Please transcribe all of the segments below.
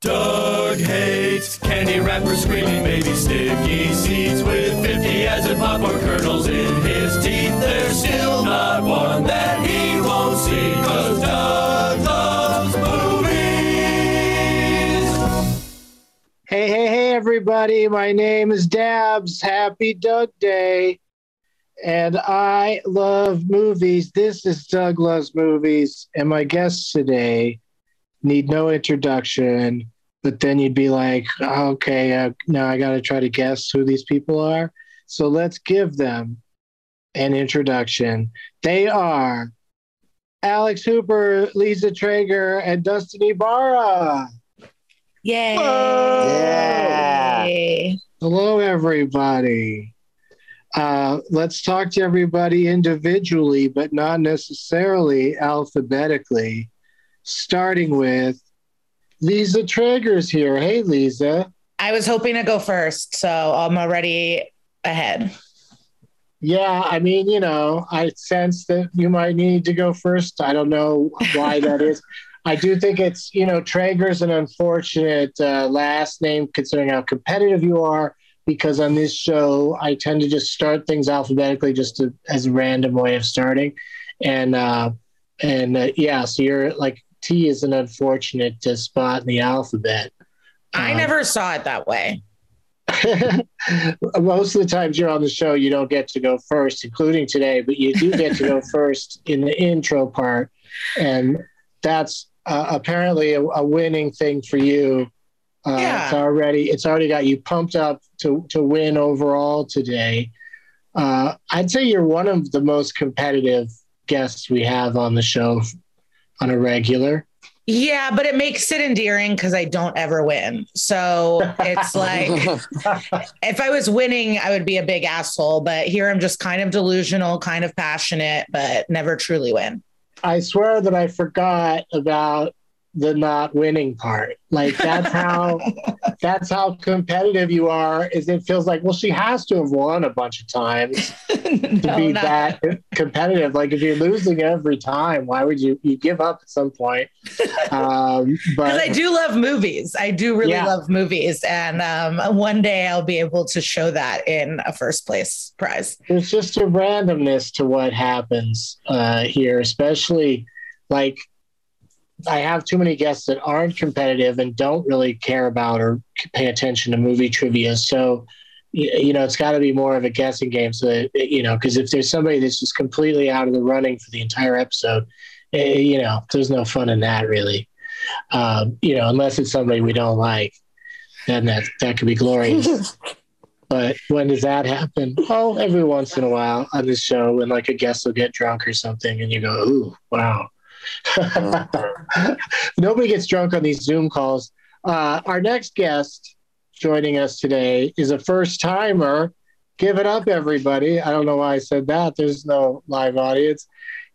Doug hates candy wrappers, screaming baby sticky seeds with 50 acid popcorn kernels in his teeth. There's still not one that he won't see, cause Doug loves movies. Hey, hey, hey, everybody. My name is Dabs. Happy Doug Day. And I love movies. This is Doug Loves Movies. And my guests today need no introduction. But then you'd be like, okay, uh, now I got to try to guess who these people are. So let's give them an introduction. They are Alex Hooper, Lisa Treyger, and Dustin Ibarra. Yay! Yeah. Hello, everybody. Uh, let's talk to everybody individually, but not necessarily alphabetically, starting with Lisa Treyger's here. Hey, Lisa. I was hoping to go first, so I'm already ahead. Yeah, I mean, you know, I sense that you might need to go first. I don't know why that is. I do think it's, you know, Treyger's an unfortunate uh, last name considering how competitive you are. Because on this show, I tend to just start things alphabetically, just to, as a random way of starting, and uh, and uh, yeah, so you're like T is an unfortunate uh, spot in the alphabet. I Um, never saw it that way. Most of the times you're on the show, you don't get to go first, including today, but you do get to go first in the intro part. And that's uh, apparently a, a winning thing for you. Uh, Yeah. It's already it's already got you pumped up to to win overall today. Uh, I'd say you're one of the most competitive guests we have on the show on a regular. Yeah, but it makes it endearing because I don't ever win. So it's like if I was winning, I would be a big asshole. But here I'm just kind of delusional, kind of passionate, but never truly win. I swear that I forgot about the not winning part. Like that's how that's how competitive you are. Is it feels like well she has to have won a bunch of times to No, be not- that competitive. Like if you're losing every time, why would you you give up at some point? Um, but I do love movies. I do really Yeah. love movies. And um, one day I'll be able to show that in a first place prize. there's just a randomness to what happens uh, here, especially like I have too many guests that aren't competitive and don't really care about or pay attention to movie trivia. So, you know, it's got to be more of a guessing game. So that, you know, because if there's somebody that's just completely out of the running for the entire episode, eh, you know, there's no fun in that really. Um, you know, unless it's somebody we don't like, then that that could be glorious. But when does that happen? Oh, every once in a while on this show, when like a guest will get drunk or something, and you go, "Ooh, wow." Nobody gets drunk on these Zoom calls. Uh, our next guest joining us today is a first timer. Give it up, everybody. I don't know why I said that. There's no live audience.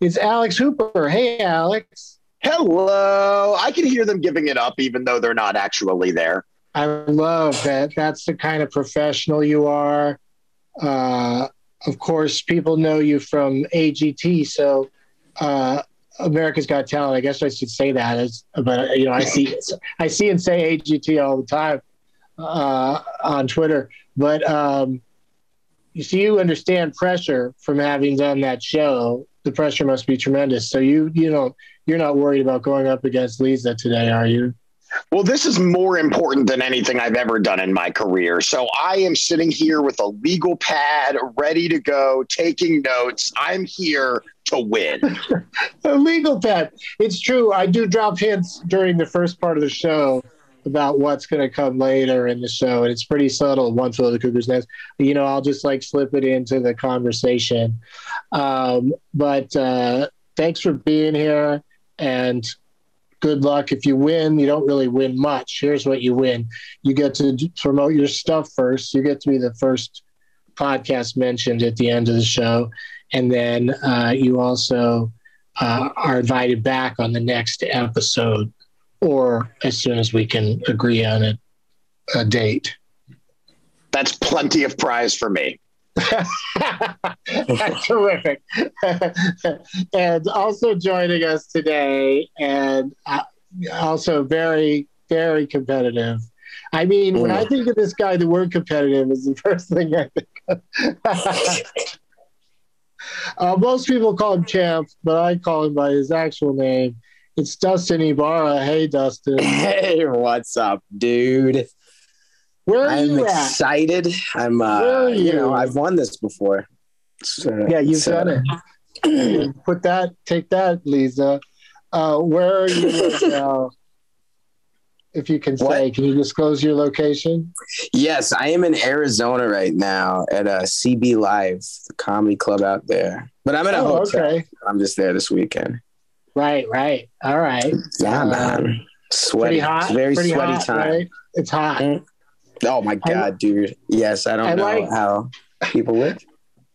It's Alex Hooper. Hey, Alex. Hello. I can hear them giving it up, even though they're not actually there. I love that. That's the kind of professional you are. Uh, of course, people know you from AGT. So, uh, America's Got Talent. I guess I should say that. As, but you know, I see, I see and say AGT all the time uh, on Twitter. But um, you see, you understand pressure from having done that show. The pressure must be tremendous. So you, you know, you're not worried about going up against Lisa today, are you? Well, this is more important than anything I've ever done in my career. So I am sitting here with a legal pad ready to go, taking notes. I'm here to win. a legal pad. It's true. I do drop hints during the first part of the show about what's going to come later in the show. And it's pretty subtle. One flew the cuckoo's nest. You know, I'll just like slip it into the conversation. Um, but uh, thanks for being here. And good luck. If you win, you don't really win much. Here's what you win you get to promote your stuff first. You get to be the first podcast mentioned at the end of the show. And then uh, you also uh, are invited back on the next episode or as soon as we can agree on a, a date. That's plenty of prize for me. That's terrific. and also joining us today, and uh, also very, very competitive. I mean, when I think of this guy, the word competitive is the first thing I think of. uh, most people call him Champ, but I call him by his actual name. It's Dustin Ibarra. Hey, Dustin. Hey, what's up, dude? Where are I'm you at? excited. I'm, uh, you? you? know, I've won this before. So, Yeah, you've so- done it. Put that, take that, Lisa. Uh, where are you right now? If you can say, What? can you disclose your location? Yes, I am in Arizona right now at uh, CB Live, the comedy club out there. But I'm in a Oh, hotel. okay. I'm just there this weekend. Right, right. All right. Yeah, Uh, man. Sweaty. Pretty hot. It's very pretty sweaty hot, time. Right? It's hot. Mm. Oh my god, dude. Yes, I don't I know like- how people live.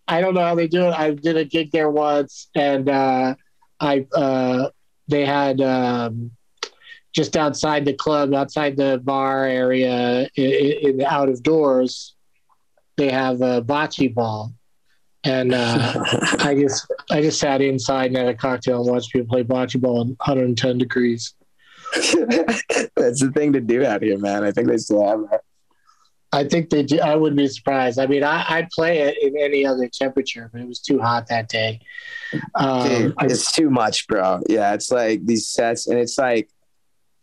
I don't know how they do it. I did a gig there once, and uh, I uh, they had um, just outside the club, outside the bar area, in, in out of doors, they have a bocce ball, and uh, I just I just sat inside and had a cocktail and watched people play bocce ball in 110 degrees. That's the thing to do out here, man. I think they still have that. I think they do. I wouldn't be surprised. I mean, I, I'd play it in any other temperature, but it was too hot that day. Um, Dude, I- it's too much, bro. Yeah, it's like these sets, and it's like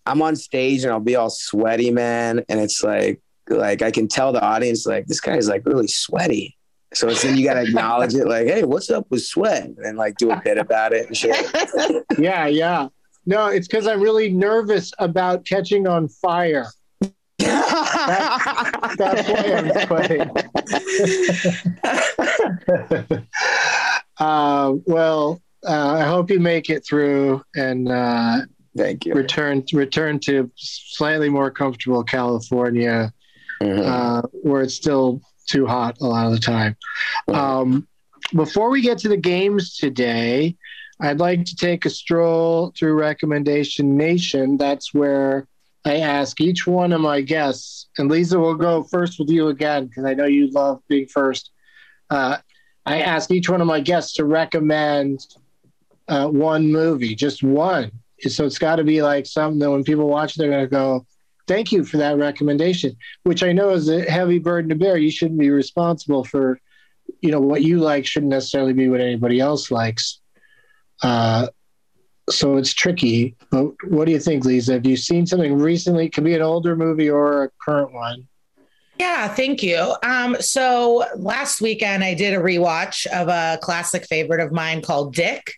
I'm on stage and I'll be all sweaty, man, and it's like like I can tell the audience like this guy's like really sweaty. So it's then you gotta acknowledge it, like, hey, what's up with sweat? And like do a bit about it and shit. yeah, yeah. No, it's because I'm really nervous about catching on fire. That's why I'm sweating. uh, well, uh, I hope you make it through and uh, Thank you. return return to slightly more comfortable California, Mhm. uh, where it's still too hot a lot of the time. Um, before we get to the games today, I'd like to take a stroll through Recommendation Nation. That's where I ask each one of my guests, and Lisa will go first with you again because I know you love being first. Uh, I ask each one of my guests to recommend uh, one movie, just one. So it's got to be like something that when people watch, they're going to go, "Thank you for that recommendation," which I know is a heavy burden to bear. You shouldn't be responsible for, you know, what you like shouldn't necessarily be what anybody else likes. Uh, so it's tricky. But what do you think, Lisa? Have you seen something recently? It could be an older movie or a current one. Yeah, thank you. Um, so last weekend I did a rewatch of a classic favorite of mine called Dick.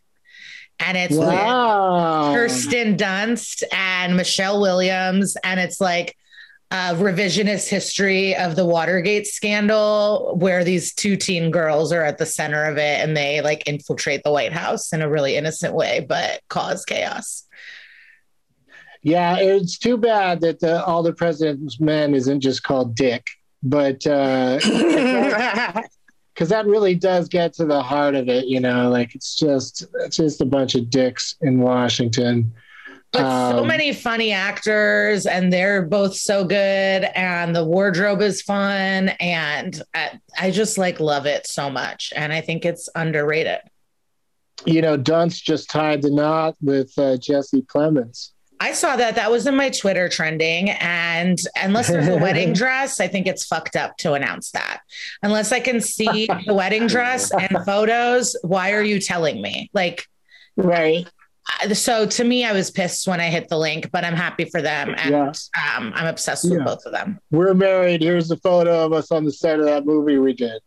And it's Wow. Kirsten Dunst and Michelle Williams. And it's like a revisionist history of the Watergate scandal where these two teen girls are at the center of it and they like infiltrate the White House in a really innocent way, but cause chaos. Yeah, it's too bad that the, all the president's men isn't just called Dick, but uh, because that really does get to the heart of it. You know, like it's just it's just a bunch of dicks in Washington. But so Um, many funny actors, and they're both so good, and the wardrobe is fun, and I, I just like love it so much, and I think it's underrated. You know, Dunst just tied the knot with uh, Jesse Plemons. I saw that that was in my Twitter trending, and unless there's a wedding dress, I think it's fucked up to announce that. Unless I can see the wedding dress and photos, why are you telling me? Like, Right. So to me, I was pissed when I hit the link, but I'm happy for them, and Yeah. um, I'm obsessed with Yeah. both of them. We're married. Here's a photo of us on the set of that movie we did.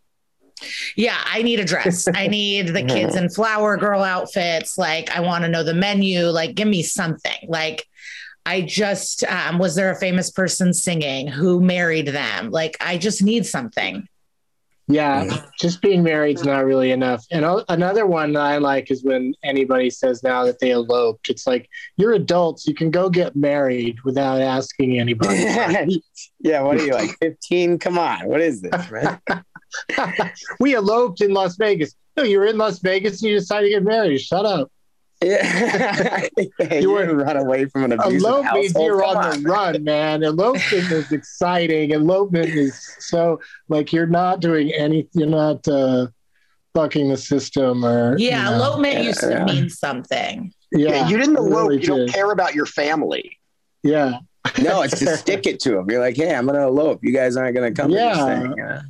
Yeah, I need a dress. I need the kids in flower girl outfits. Like, I want to know the menu. Like, give me something. Like, I just um, was there a famous person singing who married them? Like, I just need something. Yeah, just being married is not really enough. And another one that I like is when anybody says now that they eloped. It's like you're adults; you can go get married without asking anybody. yeah, what are you like 15? Come on, what is this, man? we eloped in Las Vegas. No, you were in Las Vegas and you decided to get married. Shut up. Yeah, you wouldn't run away from an abusive Elope means household. you're Come on the run, man. Elopement is exciting. Elopement is so like you're not doing any. You're not uh, fucking the system or Yeah, you know. elopement used to Yeah. mean something. Yeah, you didn't it elope. really you don't did. care about your family. Yeah. No, it's to stick it to them. You're like, hey, I'm gonna elope. You guys aren't gonna come. Yeah.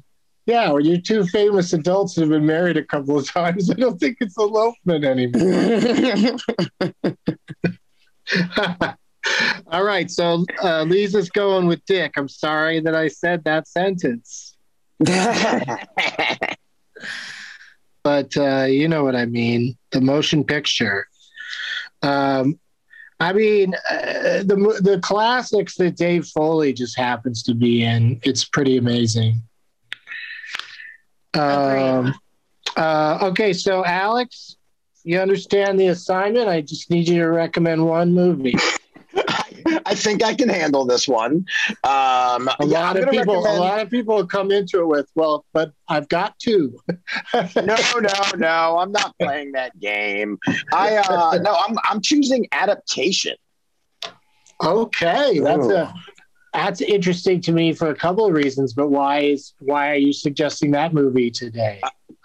To this thing. Yeah. Yeah, when you're two famous adults who've been married a couple of times, I don't think it's elopement anymore. All right, so uh, Lisa's going with Dick. I'm sorry that I said that sentence, but uh, you know what I mean. The motion picture. Um, I mean, uh, the the classics that Dave Foley just happens to be in. It's pretty amazing. Um, uh, okay, so Alex, you understand the assignment. I just need you to recommend one movie. I think I can handle this one. Um, A yeah, lot of people, recommend- a lot of people come into it with, well, but I've got two. no, no, no. I'm not playing that game. I uh, no. I'm I'm choosing adaptation. Okay, that's Ooh. a that's interesting to me for a couple of reasons. But why is why are you suggesting that movie today?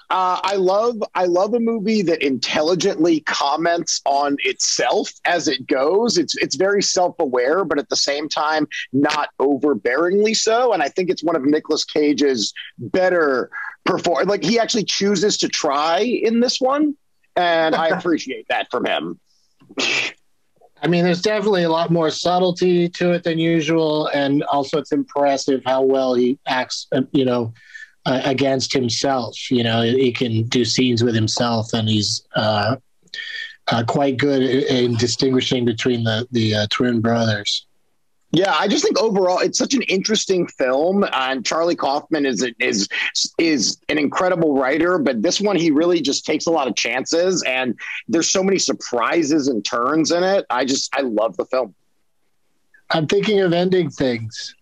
Uh, I love I love a movie that intelligently comments on itself as it goes. It's it's very self aware, but at the same time not overbearingly so. And I think it's one of Nicolas Cage's better perform. Like he actually chooses to try in this one, and I appreciate that from him. I mean, there's definitely a lot more subtlety to it than usual, and also it's impressive how well he acts. uh, You know, uh, against himself. You know, he can do scenes with himself, and he's uh, uh, quite good in in distinguishing between the the uh, twin brothers. Yeah, I just think overall it's such an interesting film, and Charlie Kaufman is is is an incredible writer. But this one, he really just takes a lot of chances, and there's so many surprises and turns in it. I just I love the film. I'm thinking of ending things.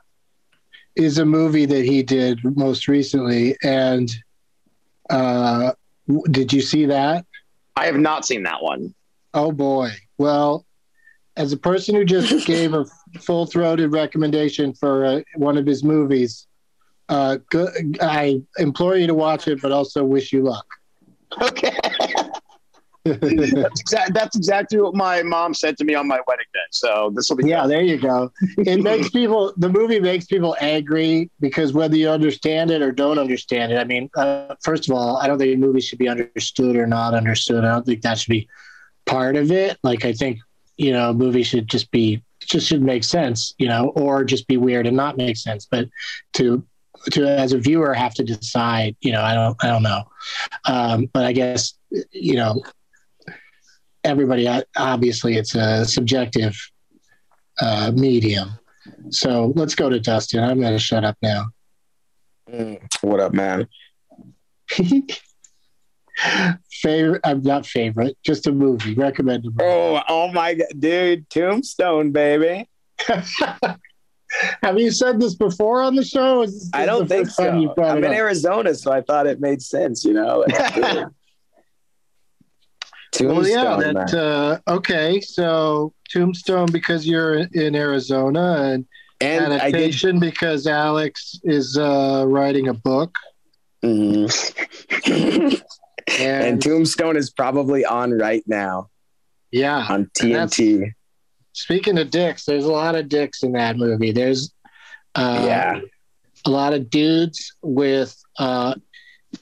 Is a movie that he did most recently, and uh, w- did you see that? I have not seen that one. Oh boy. Well, as a person who just gave a full throated recommendation for uh, one of his movies, uh, go, I implore you to watch it, but also wish you luck. Okay, that's exactly that's exactly what my mom said to me on my wedding day. So this will be yeah, there you go. It makes people, the movie makes people angry because whether you understand it or don't understand it, I mean, uh, first of all, I don't think a movie should be understood or not understood. I don't think that should be part of it. Like, I think, you know, a movie should just be, just should make sense, you know, or just be weird and not make sense. But to, to as a viewer have to decide, you know, I don't, I don't know. Um, but I guess, you know, everybody, uh, obviously it's a subjective uh, medium. So let's go to Dustin. I'm going to shut up now. Mm, what up, man? favorite, I'm not favorite, just a movie. Recommend a movie. Oh, oh my god, dude, Tombstone, baby. Have you said this before on the show? Is this I don't think first time you so. I'm in up? Arizona, so I thought it made sense. You know. Like, Well, yeah, that, uh, okay. So Tombstone because you're in Arizona and, and I did. because Alex is uh, writing a book. Mhm. And, and Tombstone is probably on right now yeah, on TNT. speaking of dicks, there's a lot of dicks in that movie. There's uh, yeah. a lot of dudes with uh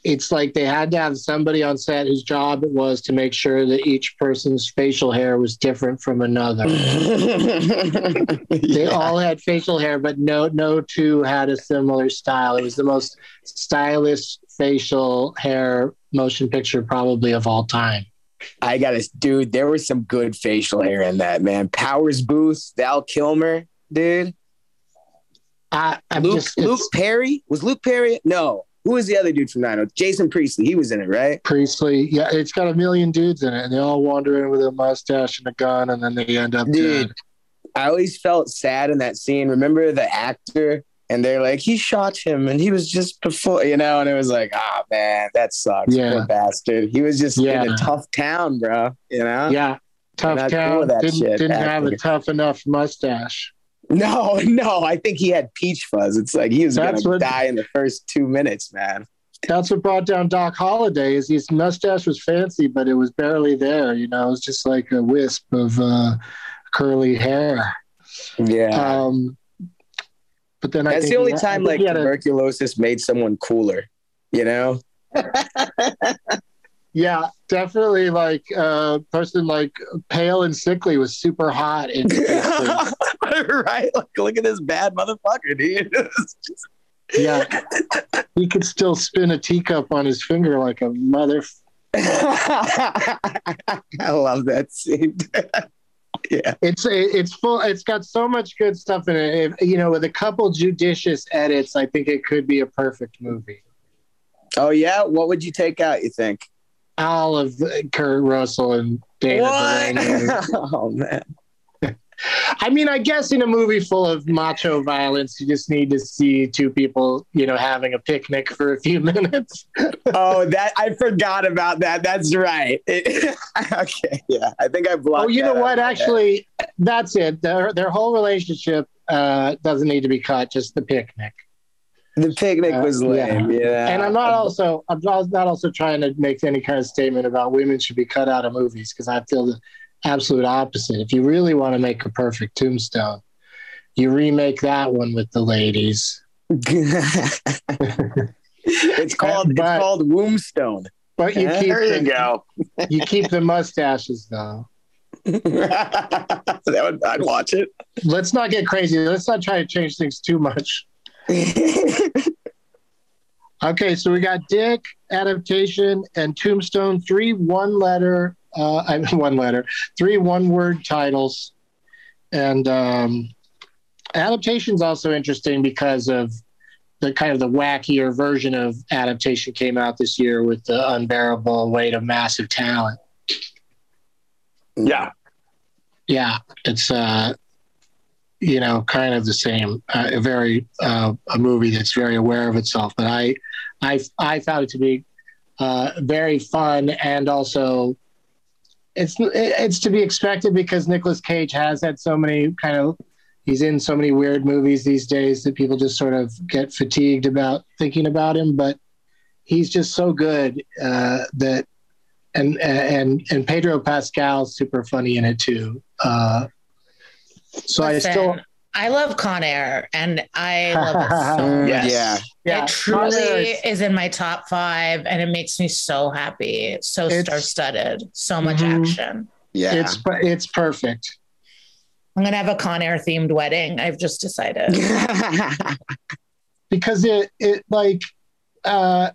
it's like they had to have somebody on set whose job it was to make sure that each person's facial hair was different from another. They all had facial hair, but no no two had a similar style. It was the most stylish facial hair motion picture probably of all time. I got to, dude. There was some good facial hair in that man. Powers Boothe, Val Kilmer, dude. I, I'm Luke just Luke Perry was Luke Perry. No, who was the other dude from Nine? Jason Priestley. He was in it, right? Priestley. Yeah, it's got a million dudes in it, and they all wander in with a mustache and a gun, and then they end up Dude. dead. I always felt sad in that scene. Remember the actor? And they're like, he shot him, and he was just before, you know. And it was like, ah, man, that sucks. Yeah. Poor bastard. He was just Yeah. in a tough town, bro. You know? Yeah, tough town. that didn't shit, didn't have a tough enough mustache. No, no. I think he had peach fuzz. It's like he was That's gonna what- die in the first two minutes, man. That's what brought down Doc Holliday. Is his mustache was fancy, but it was barely there. You know, it was just like a wisp of uh, curly hair. Yeah. Um, but then I That's the only I time like had a- tuberculosis made someone cooler. You know? yeah, definitely like a uh, person like pale and sickly was super hot. In right? Like, look at this bad motherfucker, dude. yeah, he could still spin a teacup on his finger like a mother. I love that scene. Yeah. It's it's full. It's got so much good stuff in it. If, you know, with a couple judicious edits, I think it could be a perfect movie. Oh yeah. What would you take out? You think? All of Kurt Russell and Dana Delany. oh man. I mean, I guess in a movie full of macho violence, you just need to see two people, you know, having a picnic for a few minutes. Oh, that I forgot about that. That's right. It- okay. Yeah. I think I blocked. oh, you know what? of my head. Actually, that's it. Their their whole relationship uh, doesn't need to be cut. Just the picnic. the picnic Uh, was lame. Yeah. and I'm not also I'm not also trying to make any kind of statement about women should be cut out of movies because I feel the absolute opposite. If you really want to make a perfect tombstone, you remake that one with the ladies. it's called But- it's called Wombstone. But you keep There you the, go. you keep the mustaches though. that would, I'd watch it. Let's not get crazy. Let's not try to change things too much. Okay, so we got Dick adaptation and Tombstone, three one letter, uh, I mean one letter, three one word titles, and um, adaptation's also interesting because of the kind of the wackier version of adaptation came out this year with the unbearable weight of massive talent. Yeah. Yeah, it's uh, you know, kind of the same. Uh, a very uh, a movie that's very aware of itself. But I, I, I found it to be uh, very fun and also it's it's to be expected because Nicolas Cage has had so many kind of he's in so many weird movies these days that people just sort of get fatigued about thinking about him. But he's just so good uh, that and and and Pedro Pascal's super funny in it too. Uh, so I still I love Con Air, and I love it so Yes. Yeah. yeah it truly is- is in my top five, and it makes me so happy. It's so star studded, so much Mhm. action. Yeah. it's it's perfect. I'm gonna have a Con Air themed wedding. I've just decided. because it it like uh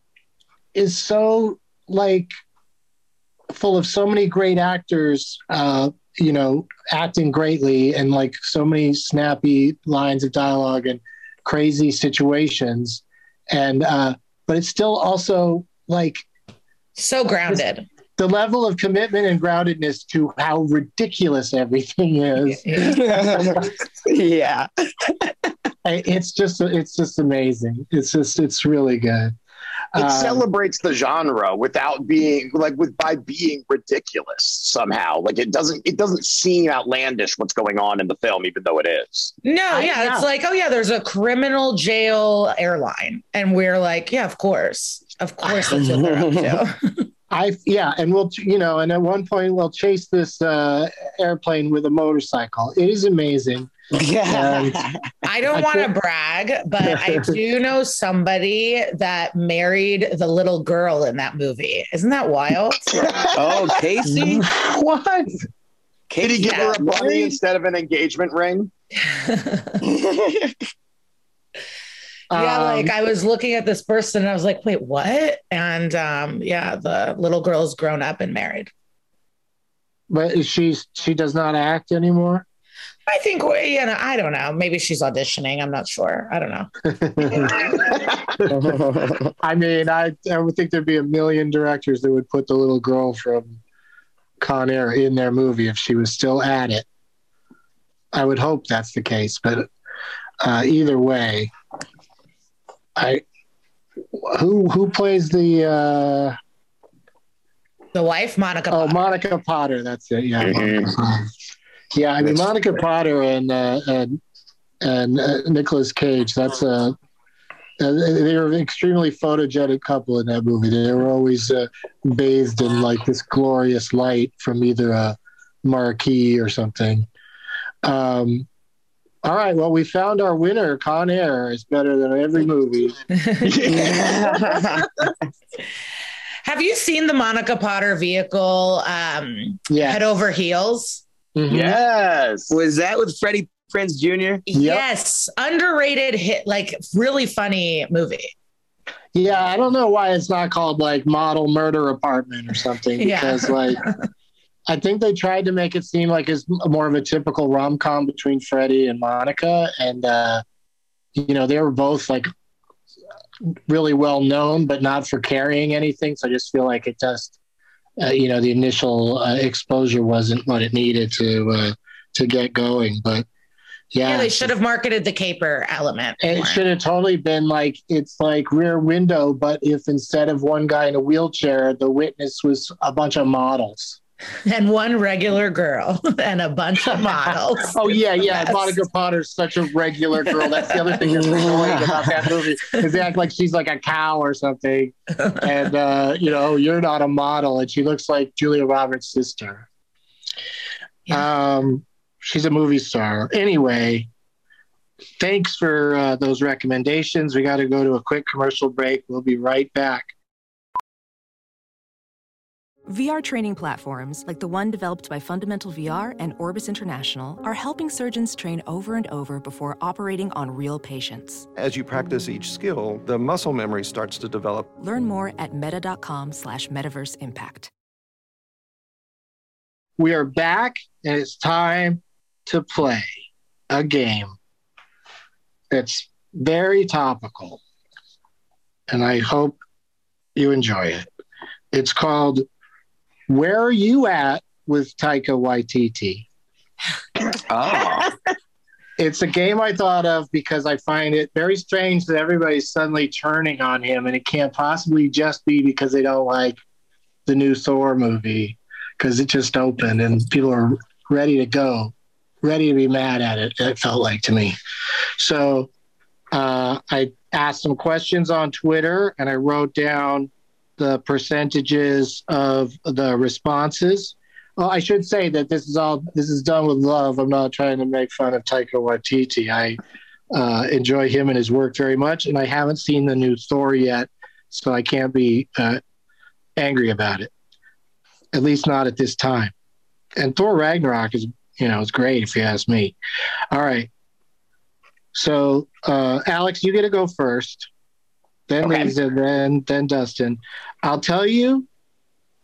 is so like full of so many great actors uh you know acting greatly and like so many snappy lines of dialogue and crazy situations and uh but it's still also like So grounded. the level of commitment and groundedness to how ridiculous everything is yeah. It's just it's just amazing. It's just it's really good. It Um, celebrates the genre without being like with by being ridiculous somehow. Like it doesn't it doesn't seem outlandish what's going on in the film, even though it is. No, I- yeah, yeah. it's like, oh yeah, there's a criminal jail airline, and we're like, yeah, of course, of course, that's what they're up to. I yeah, and we'll you know, and at one point we'll chase this uh, airplane with a motorcycle. It is amazing. And I don't want to brag, but I do know somebody that married the little girl in that movie. Isn't that wild? oh, Casey. what? Did he Casey give her a bunny instead of an engagement ring? yeah, Um, like I was looking at this person and I was like, wait, what? And um, yeah, the little girl's grown up and married. but she's she does not act anymore. I think, you know, I don't know. Maybe she's auditioning. I'm not sure. I don't know. I mean, I I would think there'd be a million directors that would put the little girl from Con Air in their movie if she was still at it. I would hope that's the case, but uh, either way, I who who plays the uh, The wife, Monica. oh Potter. Monica Potter? That's it. Yeah, Mhm. Monica Potter. yeah. I mean, Monica Potter and uh, and and uh, Nicolas Cage. That's a uh, they were an extremely photogenic couple in that movie. They were always uh, bathed in like this glorious light from either a marquee or something. Um, all right, well, we found our winner. Con Air is better than every movie. Have you seen the Monica Potter vehicle um, Yeah. head over heels? Mhm. yes. Was that with Freddie Prinze Jr.? Yes, underrated hit, like really funny movie. Yeah, I don't know why it's not called like Model Murder Apartment or something Yeah. because like I think they tried to make it seem like it's more of a typical rom com between Freddie and Monica, and uh, you know they were both like really well known, but not for carrying anything. So I just feel like it just uh, you know the initial uh, exposure wasn't what it needed to uh, to get going, but. Yeah, Yeah, they should have marketed the caper element. it more. should have totally been like it's like rear window, but if instead of one guy in a wheelchair, the witness was a bunch of models. and one regular girl and a bunch of models. Oh yeah, yeah. Yes. Monica Potter's such a regular girl. That's the other thing that's annoying about that movie is they act like she's like a cow or something, and uh, you know you're not a model, and she looks like Julia Roberts' sister. Um, she's a movie star. Anyway, thanks for uh, those recommendations. We got to go to a quick commercial break. We'll be right back. VR training platforms, like the one developed by Fundamental VR and Orbis International, are helping surgeons train over and over before operating on real patients. As you practice each skill, the muscle memory starts to develop. Learn more at meta.com slash metaverse impact. We are back, and it's time to play a game that's very topical, and I hope you enjoy it. It's called Where Are You At with Taika Waititi? Oh, It's a game I thought of because I find it very strange that everybody's suddenly turning on him, and it can't possibly just be because they don't like the new Thor movie because it just opened and people are ready to go, ready to be mad at it. It felt like to me. So uh, I asked some questions on Twitter, and I wrote down the percentages of the responses. Well, I should say that this is all this is done with love. I'm not trying to make fun of Taika Waititi. I uh, enjoy him and his work very much, and I haven't seen the new Thor yet, so I can't be uh, angry about it. At least not at this time. And Thor Ragnarok is, you know, it's great if you ask me. All right. So, uh, Alex, you get to go first. Then Okay. Lisa, then then Dustin. I'll tell you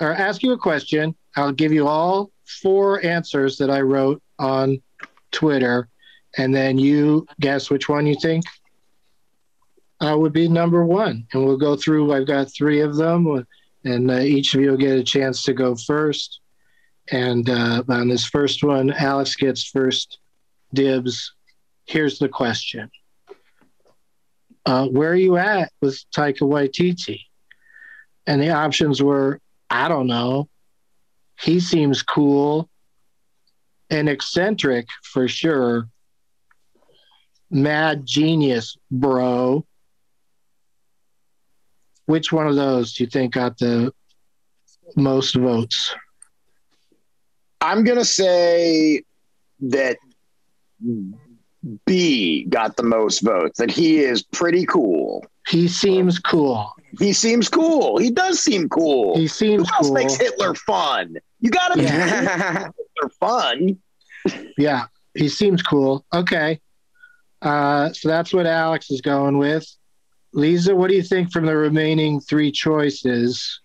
or ask you a question. I'll give you all four answers that I wrote on Twitter, and then you guess which one you think uh, would be number one. And we'll go through. I've got three of them, and uh, each of you will get a chance to go first. And uh, on this first one, Alex gets first dibs. Here's the question uh, where are you at with Taika Waititi? And the options were, I don't know. He seems cool and eccentric for sure. Mad genius, bro. Which one of those do you think got the most votes? I'm gonna say that B got the most votes. That he is pretty cool. He seems cool. He seems cool. He does seem cool. He seems Who else cool. makes Hitler fun? You gotta make Hitler fun. Yeah, he seems cool. Okay. Uh, so that's what Alex is going with. Lisa, what do you think from the remaining three choices?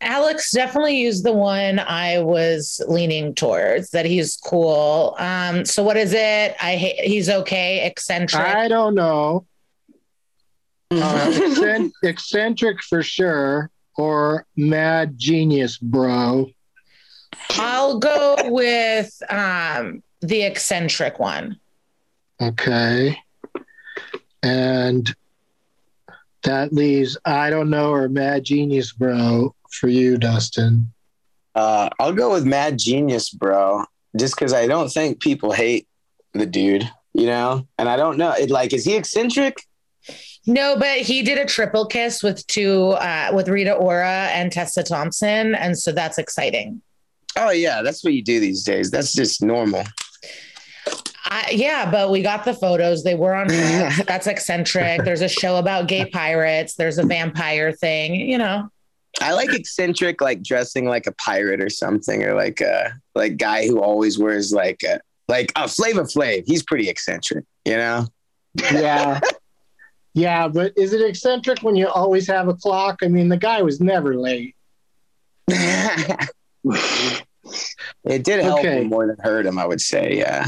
Alex definitely used the one I was leaning towards that he's cool. Um, so what is it? I hate he's okay, eccentric. I don't know. Uh, eccent- eccentric for sure, or mad genius, bro. I'll go with um, the eccentric one. Okay. And that leaves I don't know or mad genius, bro, for you, Dustin. Uh, I'll go with Mad Genius, bro. Just because I don't think people hate the dude, you know. And I don't know, it like is he eccentric? No, but he did a triple kiss with two uh, with Rita Ora and Tessa Thompson, and so that's exciting. Oh yeah, that's what you do these days. That's just normal. I, yeah, but we got the photos. They were on. that's eccentric. There's a show about gay pirates. There's a vampire thing. You know. I like eccentric, like dressing like a pirate or something, or like a like guy who always wears like a like a Flavor Flav. He's pretty eccentric, you know. Yeah. yeah, but is it eccentric when you always have a clock? I mean, the guy was never late. it did help Okay. him more than hurt him, I would say. Yeah.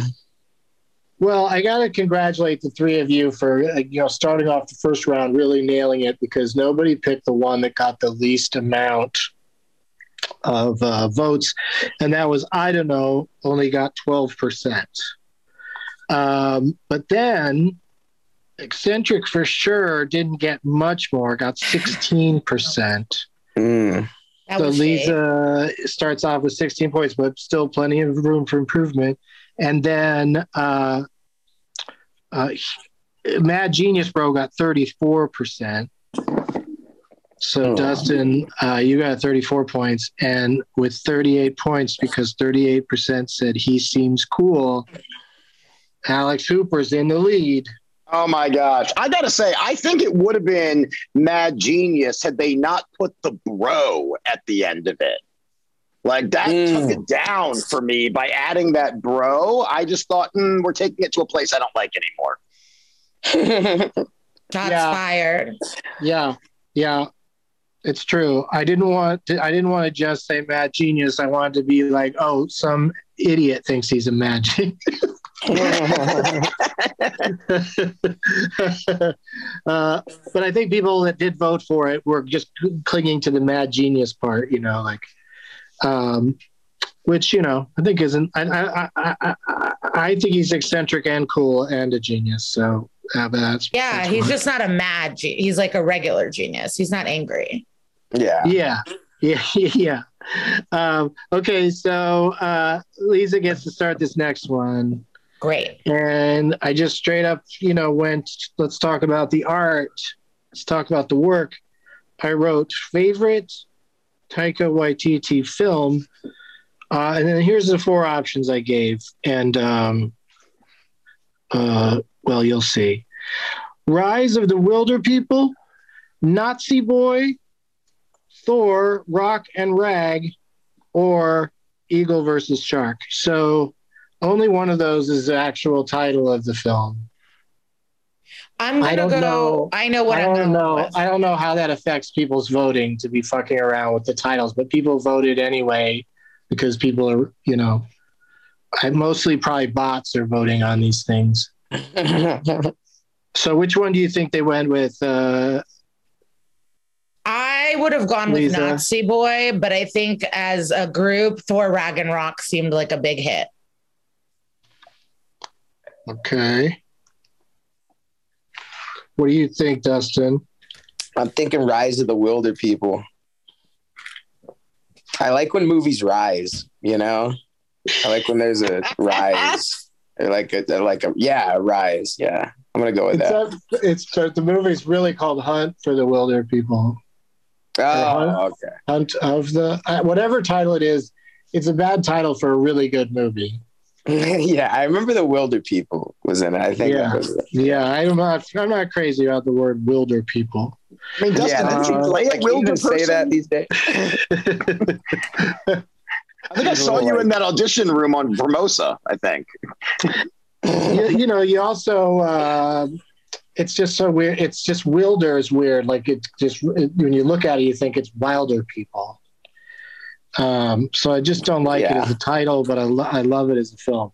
Well, I got to congratulate the three of you for uh, you know starting off the first round really nailing it because nobody picked the one that got the least amount of uh, votes, and that was I don't know only got twelve percent. Um, but then eccentric for sure didn't get much more, got sixteen percent. Mm. So was shade. Lisa starts off with 16 points, but still plenty of room for improvement. And then uh, uh, Mad Genius Bro got 34%. So Oh. Dustin, uh, you got 34 points, and with 38 points, because 38% said he seems cool. Alex Hooper's in the lead. Oh my gosh. I gotta say, I think it would have been mad genius had they not put the bro at the end of it. Like that Mm. took it down for me by adding that bro. I just thought, mm, we're taking it to a place I don't like anymore. Shots Yeah. fired. Yeah, yeah, it's true. I didn't want to. I didn't want to just say mad genius. I wanted to be like, oh, some idiot thinks he's a mad genius. uh, but I think people that did vote for it were just clinging to the mad genius part. You know, like, um, which you know I think isn't. I I, I, I, I- I think he's eccentric and cool and a genius. So uh, that's Yeah, that's he's just not a mad. Ge- he's like a regular genius. He's not angry. yeah. Yeah. Yeah. Yeah. Um, okay. So uh, Lisa gets to start this next one. Great. And I just straight up, you know, went, let's talk about the art. Let's talk about the work. I wrote favorite Taika Waititi film. Uh, and then here's the four options I gave. And, um, uh, well, you'll see. Rise of the Wilder People, Nazi Boy, Thor, Rock and Rag, or Eagle versus Shark. So only one of those is the actual title of the film. I'm gonna don't go. know. I know what I I'm don't going know. with. I don't know how that affects people's voting to be fucking around with the titles, but people voted anyway because people are, you know, I mostly probably bots are voting on these things. So which one do you think they went with? Uh, I would have gone with Lisa? Nazi Boy, but I think as a group, Thor Ragnarok seemed like a big hit. okay. What do you think, Dustin? I'm thinking Rise of the Wilder People. I like when movies rise, you know? I like when there's a rise. Or like a like a yeah, a rise. Yeah. I'm gonna go with It's, that. a, it's the movie's really called Hunt for the Wilder People. Oh, okay. Hunt of the uh, whatever title it is. It's a bad title for a really good movie. yeah, I remember the Wilder People was in it. I think Yeah. that was Yeah, I'm not. I'm not crazy about the word wilder people. I mean, Dustin, Yeah, did you uh, play I a can't wilder even say that these days. I think I saw you in that audition room on Formosa. I think. you, you know, you also. Uh, it's just so weird. It's just wilder is weird. Like it just when you look at it, you think it's wilder people. Um, so I just don't like it as a title, but I, lo- I love it as a film.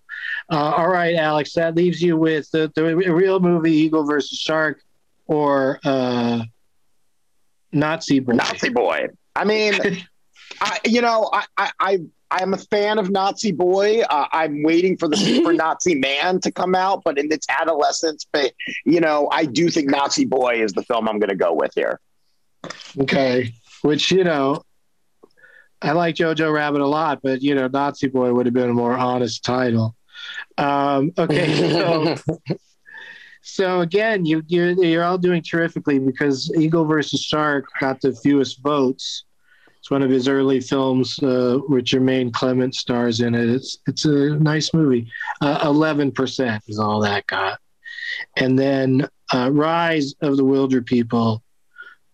Uh, all right, Alex, that leaves you with the, the real movie Eagle versus Shark or uh, Nazi Boy. Nazi boy. I mean, I, you know, I, I, I, I'm a fan of Nazi boy. Uh, I'm waiting for the super Nazi man to come out, but in its adolescence, but you know, I do think Nazi boy is the film I'm going to go with here. Okay, which you know, I like Jojo Rabbit a lot, but you know, Nazi Boy would have been a more honest title. Um, okay, so so again, you you you're all doing terrifically because Eagle versus Shark got the fewest votes. It's one of his early films, uh, with Jemaine Clement stars in it. It's it's a nice movie. Uh, Eleven percent is all that got, and then uh, Rise of the Wilder People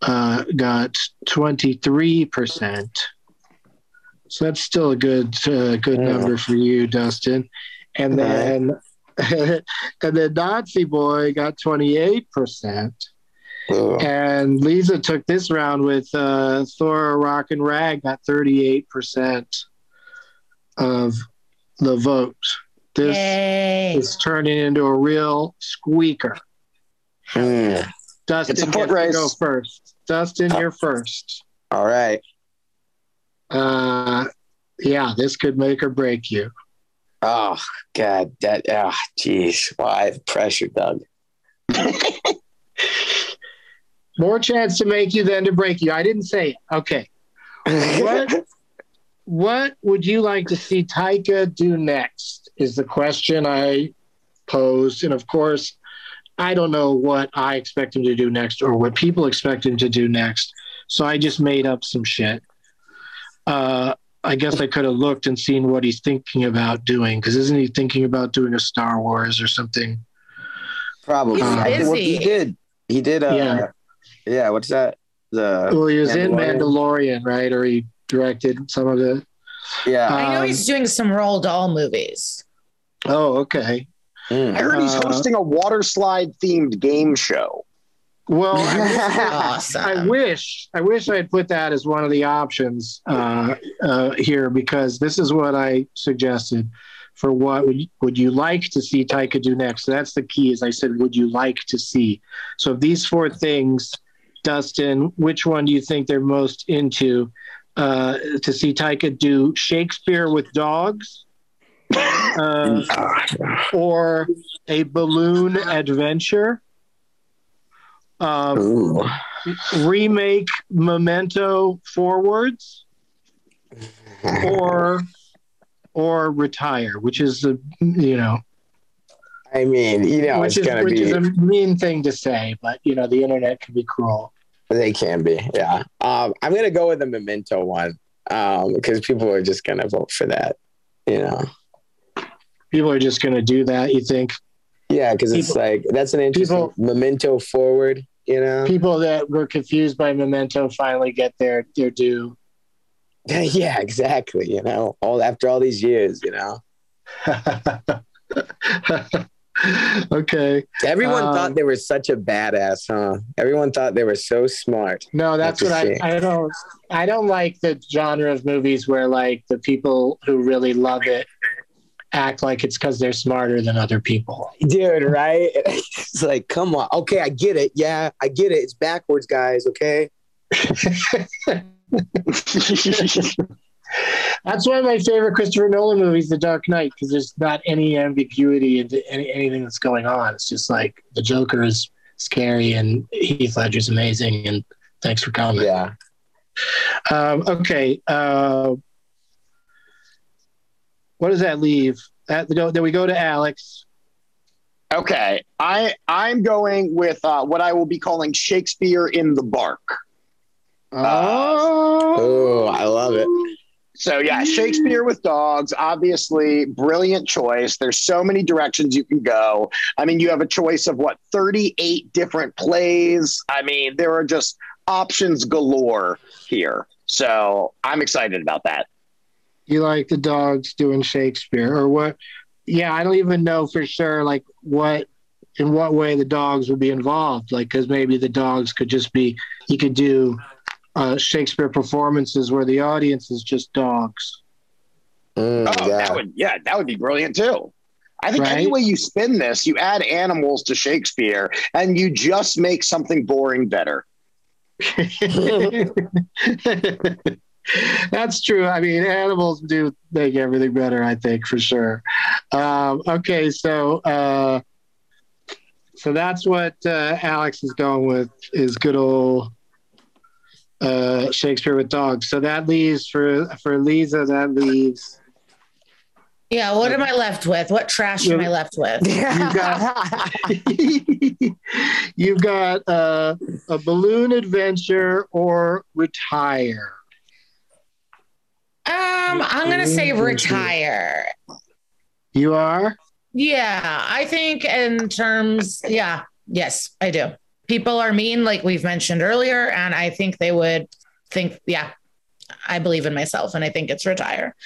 uh, got 23%. So that's still a good uh, good Yeah. number for you, Dustin. And then and then Nazi Boy got 28%. And Lisa took this round with uh, Thor Rock and Rag got 38% of the vote. This Yay. is turning into a real squeaker. Mm. Dustin It's a foot gets to race. go first. Dustin, you're first. All right. Uh, yeah, this could make or break you. Oh God, that ah, jeez. Why the pressure, Doug? More chance to make you than to break you. I didn't say it. Okay. What what would you like to see Taika do next? Is the question I posed. And of course, I don't know what I expect him to do next or what people expect him to do next. So I just made up some shit. Uh, I guess I could have looked and seen what he's thinking about doing because isn't he thinking about doing a Star Wars or something? Probably. He's I think- well, he did. He did. Uh, Yeah. yeah. What's that? The Well, he was in Mandalorian? Mandalorian, right? Or he directed some of it. yeah. I know Um, he's doing some Roald Dahl movies. Oh, okay. Mm. I heard he's Uh, hosting a water slide themed game show. Well, I, Awesome. I wish I wish I had put that as one of the options uh, uh, here because this is what I suggested for what would you, would you like to see Taika do next. So that's the key. Is I said, would you like to see? So of these four things, Dustin, which one do you think they're most into? Uh, to see Taika do Shakespeare with dogs, uh, or a balloon adventure? Um, remake Memento forwards or or retire, which is a you know I mean, you know, which it's is gonna which be. is a mean thing to say, but you know the internet can be cruel. They can be. Yeah. Um, I'm gonna go with the Memento one um, because people are just gonna vote for that. You know. People are just going to do that. You think Yeah, because it's like that's an interesting people- memento forward. You know. people that were confused by Memento finally get their their due? yeah, exactly. You know, all after all these years, you know, okay. everyone Um, thought they were such a badass, huh? Everyone thought they were so smart. No, that's That's what I. I don't I don't like the genre of movies where like the people who really love it act like it's because they're smarter than other people. Dude, right? It's like, come on. Okay, I get it. Yeah, I get it. It's backwards, guys. Okay. That's why my favorite Christopher Nolan movie is The Dark Knight because there's not any ambiguity into any, anything that's going on. It's just like the Joker is scary, and Heath Ledger's amazing. And thanks for coming. Yeah. Um, okay. Uh, what does that leave? That then we go to Alex. Okay, I I'm going with uh, what I will be calling Shakespeare in the Bark. Oh, I love it. So yeah, Shakespeare with dogs, obviously brilliant choice. There's so many directions you can go. I mean, you have a choice of what 38 different plays. I mean, there are just options galore here. So I'm excited about that. You like the dogs doing Shakespeare or what? Yeah, I don't even know for sure like what in what way the dogs would be involved. Like, because maybe the dogs could just be you could do uh, Shakespeare performances where the audience is just dogs. Mm, oh, yeah. that would yeah, that would be brilliant too. I think any way you spin this, you add animals to Shakespeare and you just make something boring better. That's true. I mean, animals do make everything better. I think for sure. Um, okay, so uh, so that's what uh, Alex is going with is good old uh, Shakespeare with dogs. So that leaves for for Lisa. That leaves. Yeah, what am I left with? What trash am I left with? You've got you've got uh, a balloon adventure or retire. Um, I'm gonna say retire. You are. Yeah, I think in terms, yeah, yes, I do. People are mean, like we've mentioned earlier, and I think they would think, yeah, I believe in myself, and I think it's retire.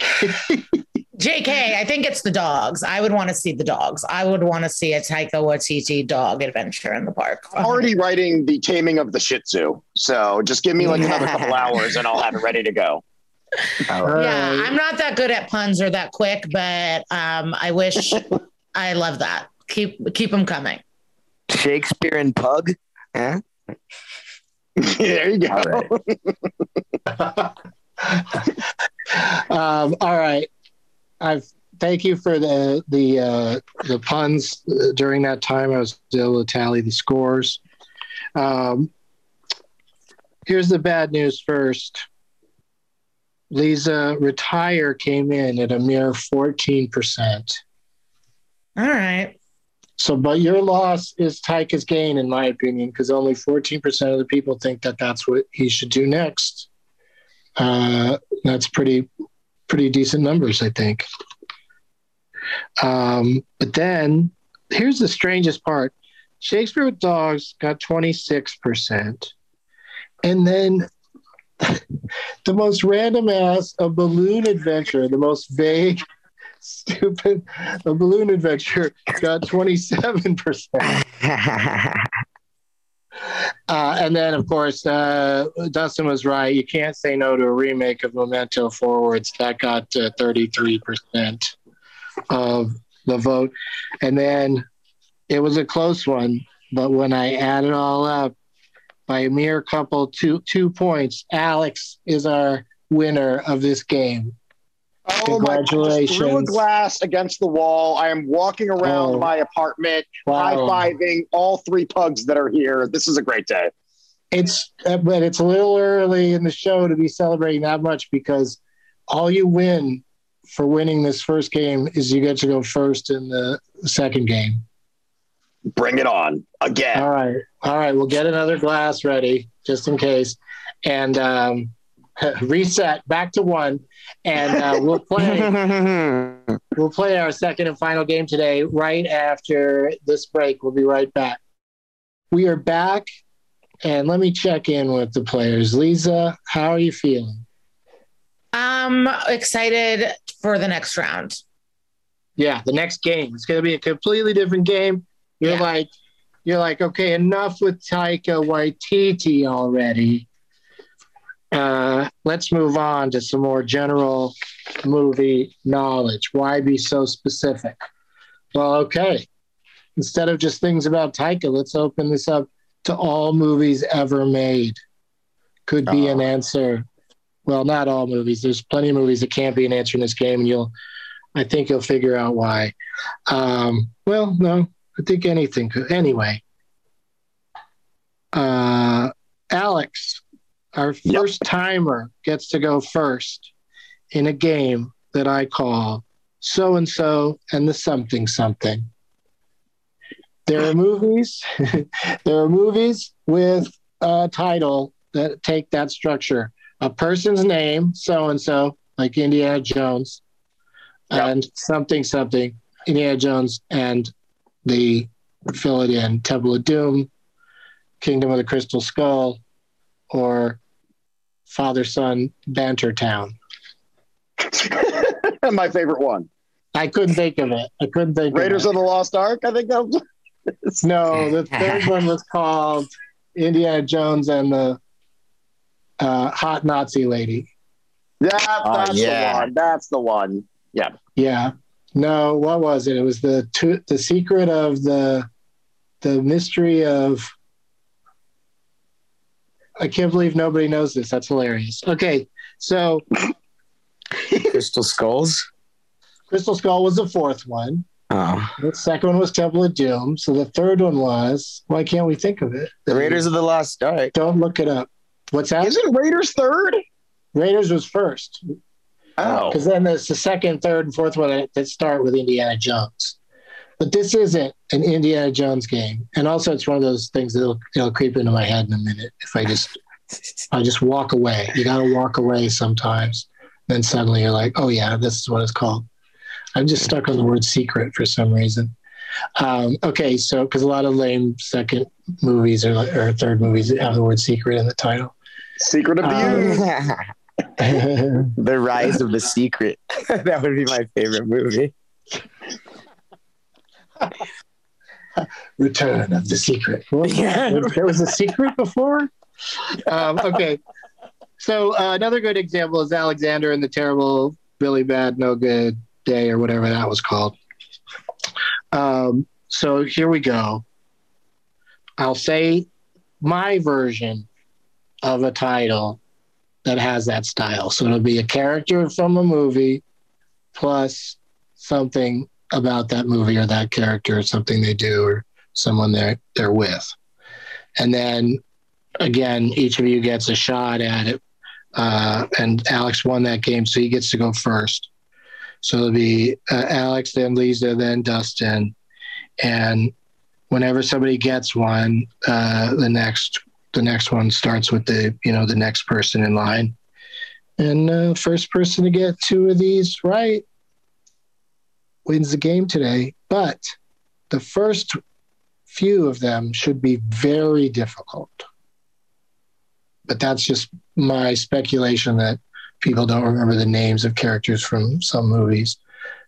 JK, I think it's the dogs. I would want to see the dogs. I would want to see a Taika Waititi dog adventure in the park. I'm already writing the taming of the Shih Tzu. So just give me like another couple hours and I'll have it ready to go. yeah, I'm not that good at puns or that quick, but um, I wish I love that. Keep keep them coming. Shakespeare and Pug. Huh? there you go. um, all right. I've thank you for the the uh, the puns uh, during that time. I was able to tally the scores. Um, here's the bad news first. Lisa retire came in at a mere 14%. All right. So, but your loss is Taika's gain, in my opinion, because only 14% of the people think that that's what he should do next. Uh, that's pretty, pretty decent numbers, I think. Um, but then here's the strangest part Shakespeare with Dogs got 26%. And then the most random ass, a balloon adventure, the most vague, stupid, a balloon adventure got 27%. Uh, and then, of course, uh, Dustin was right. You can't say no to a remake of Memento Forwards. That got uh, 33% of the vote. And then it was a close one. But when I add it all up, by a mere couple, two, two points, Alex is our winner of this game. Oh my God, threw a glass against the wall. I am walking around Oh. my apartment, Wow. high fiving all three pugs that are here. This is a great day. It's uh, but it's a little early in the show to be celebrating that much because all you win for winning this first game is you get to go first in the second game. Bring it on again. All right, all right. We'll get another glass ready just in case, and um, reset back to one, and uh, we'll play. we'll play our second and final game today right after this break. We'll be right back. We are back, and let me check in with the players. Lisa, how are you feeling? I'm excited for the next round. Yeah, the next game. It's going to be a completely different game. You're like, you're like, okay, enough with Taika Waititi already. Uh, let's move on to some more general movie knowledge. Why be so specific? Well, okay. Instead of just things about Taika, let's open this up to all movies ever made. Could be an answer. Well, not all movies. There's plenty of movies that can't be an answer in this game, and you'll, I think you'll figure out why. Um, well, no, I think anything could. Anyway, uh, Alex, our first timer, gets to go first in a game that I call so and so and the something something. There are movies. there are movies with a title that take that structure. A person's name, so and so, like Indiana Jones, and something something, Indiana Jones, and the fill it in Temple of Doom, Kingdom of the Crystal Skull, or Father Son Banter Town. My favorite one. I couldn't think of it. I couldn't think Raiders of of the Lost Ark. I think that was. it. No, the third one was called Indiana Jones and the uh, Hot Nazi Lady. Yeah, that's yeah. the one. That's the one. Yeah. Yeah. No, what was it? It was the two, the secret of the the mystery of. I can't believe nobody knows this. That's hilarious. Okay, so Crystal Skulls. Crystal Skull was the fourth one. Oh, The second one was Temple of Doom. So the third one was why can't we think of it? the Raiders of the Lost Ark. Don't look it up. What's that? Isn't Raiders third? Raiders was first Oh. because then there's the second, third, and fourth one that, that start with Indiana Jones. But this isn't an Indiana Jones game, and also it's one of those things that'll it'll creep into my head in a minute if I just I just walk away. You got to walk away sometimes. Then suddenly you're like, oh yeah, this is what it's called. I'm just stuck on the word secret for some reason. Um, okay, so because a lot of lame second movies or, or third movies have the word secret in the title. Secret of the Um, the Rise of the Secret. that would be my favorite movie. Return of the Secret. What was? There was a secret before? Um, okay. So uh, another good example is Alexander and the Terrible Billy Bad No Good Day or whatever that was called. Um, so here we go. I'll say my version of a title that has that style. So it'll be a character from a movie plus something about that movie or that character or something they do or someone they're they're with. And then again, each of you gets a shot at it. Uh, and Alex won that game, so he gets to go first. So it'll be uh, Alex, then Lisa, then Dustin, and whenever somebody gets one, uh, the next the next one starts with the you know the next person in line, and uh, first person to get two of these right wins the game today. But the first few of them should be very difficult. But that's just my speculation that people don't remember the names of characters from some movies.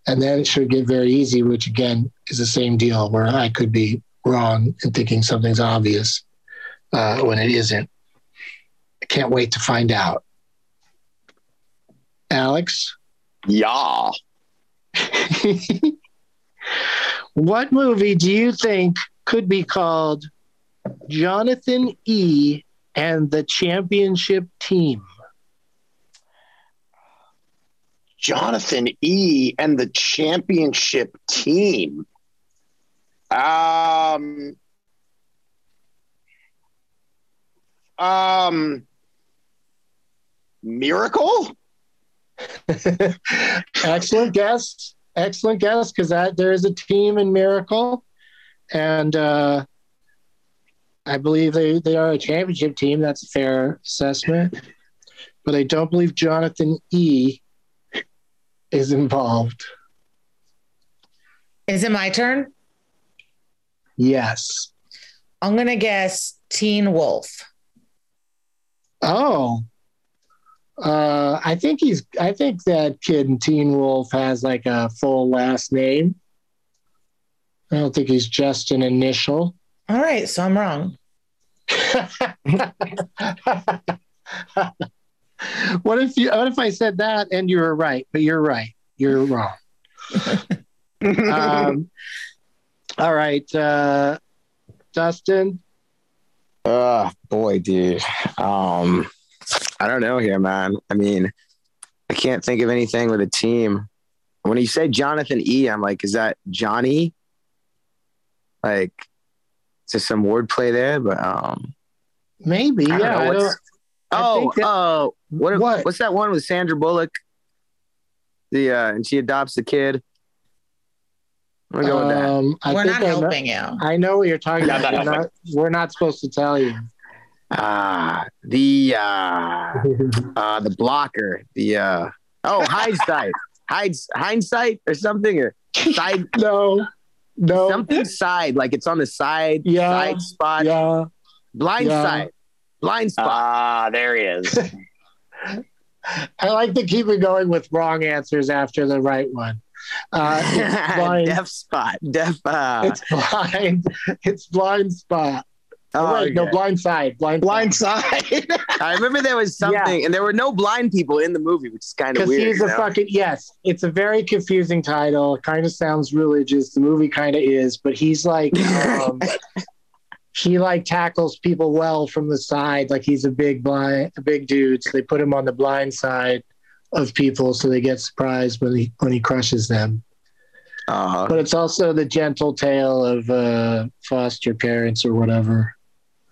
And then it should get very easy, which again is the same deal where I could be wrong in thinking something's obvious uh, when it isn't. I can't wait to find out. Alex? Yeah. what movie do you think could be called Jonathan E. and the Championship Team? Jonathan E. and the championship team. Um, um, Miracle? Excellent guess. Excellent guess because that there is a team in Miracle, and uh, I believe they they are a championship team. That's a fair assessment, but I don't believe Jonathan E. is involved. Is it my turn? Yes. I'm gonna guess Teen Wolf. Oh. Uh, I think he's. I think that kid in Teen Wolf has like a full last name. I don't think he's just an initial. All right, so I'm wrong. what if you? What if I said that and you were right, but you're right. You're wrong. um, all right, uh, Dustin. Oh boy, dude. Um, I don't know here, man. I mean, I can't think of anything with a team. When you say Jonathan E, I'm like, is that Johnny? Like, is there some wordplay there? But um, Maybe, I yeah. know I don't- I oh, think that- oh, what, What? What's that one with Sandra Bullock? The uh, and she adopts the kid. I'm gonna go with that. um, I We're think not I know- helping you. I know what you're talking about. We're not, we're not supposed to tell you. Ah, the uh, uh, the blocker. The uh, oh, hindsight, Hides, hindsight or something or side no, no, something side like it's on the side Yeah, side spot yeah. blind yeah. side blind spot. Ah, there he is. I like to keep it going with wrong answers after the right one. Uh, it's blind. Deaf spot. Deaf. Uh, It's blind. It's blind spot. Oh, Wait, no, blind side. Blind, Blind side. I remember there was something, and there were no blind people in the movie, which is kind of weird. Because he's a know? fucking yes. It's a very confusing title. It kind of sounds religious. The movie kind of is, but he's like, um, he like tackles people well from the side. Like he's a big blind, a big dude. So they put him on the blind side of people, so they get surprised when he when he crushes them. Uh-huh. But it's also the gentle tale of uh, foster parents or whatever.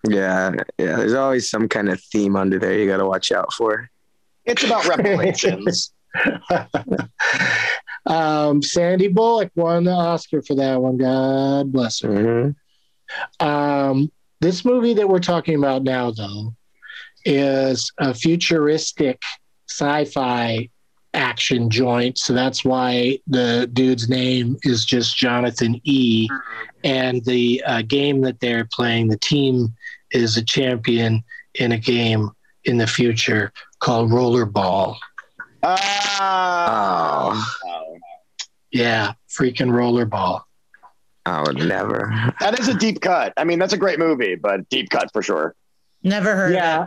Yeah, yeah. There's always some kind of theme under there you got to watch out for. it's about reparations. um, Sandy Bullock won the Oscar for that one. God bless her. Mhm. Um, this movie that we're talking about now, though, is a futuristic sci-fi action joint. So that's why the dude's name is just Jonathan E. And the uh, game that they're playing, the team is a champion in a game in the future called Rollerball. Ah. Yeah, freaking Rollerball. I would never. That is a deep cut. I mean, that's a great movie, but deep cut for sure. Never heard yeah.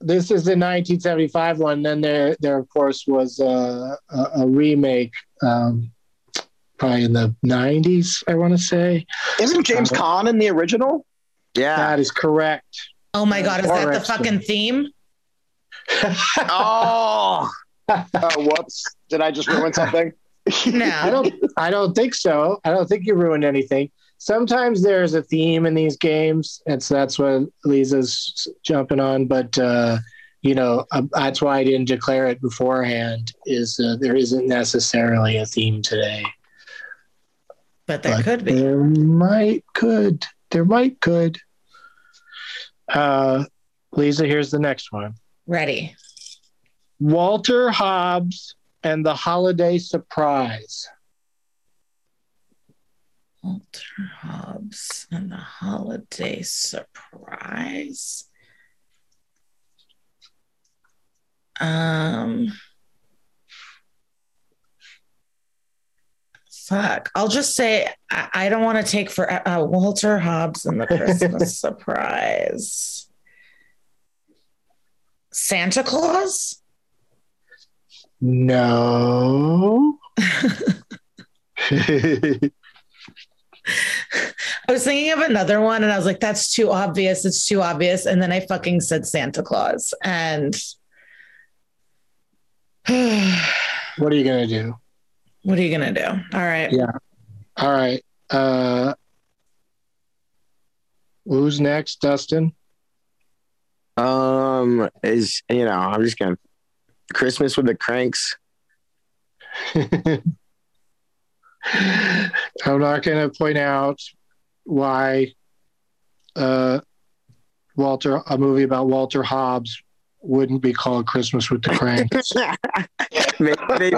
Of This is the 1975 one. Then there, there of course, was a, a, a remake, um, probably in the 90s. I want to say Isn't James Uh, Caan in the original? Yeah. that is correct. Oh my God, is that the fucking theme? Oh. Oh, whoops! Did I just ruin something? No, I No. don't. I don't think so. I don't think you ruined anything. Sometimes there's a theme in these games, and so that's what Lisa's jumping on. But uh, you know, uh, that's why I didn't declare it beforehand. Is uh, there isn't necessarily a theme today. But there but could be. There might could. There might could. Uh, Lisa, here's the next one. Ready. Walter Hobbs and the Holiday Surprise. Walter Hobbs and the Holiday Surprise. Um, fuck. I'll just say I, I don't want to take for uh, Walter Hobbs and the Christmas Surprise. Santa Claus. No. I was thinking of another one and I was like, that's too obvious. It's too obvious. And then I fucking said Santa Claus. And what are you gonna do? what are you going to do? All right. Yeah. All right. Uh, who's next, Dustin? Um, is you know, I'm just gonna Christmas with the Cranks. I'm not going to point out why uh, Walter, a movie about Walter Hobbs, wouldn't be called Christmas with the Cranks. maybe,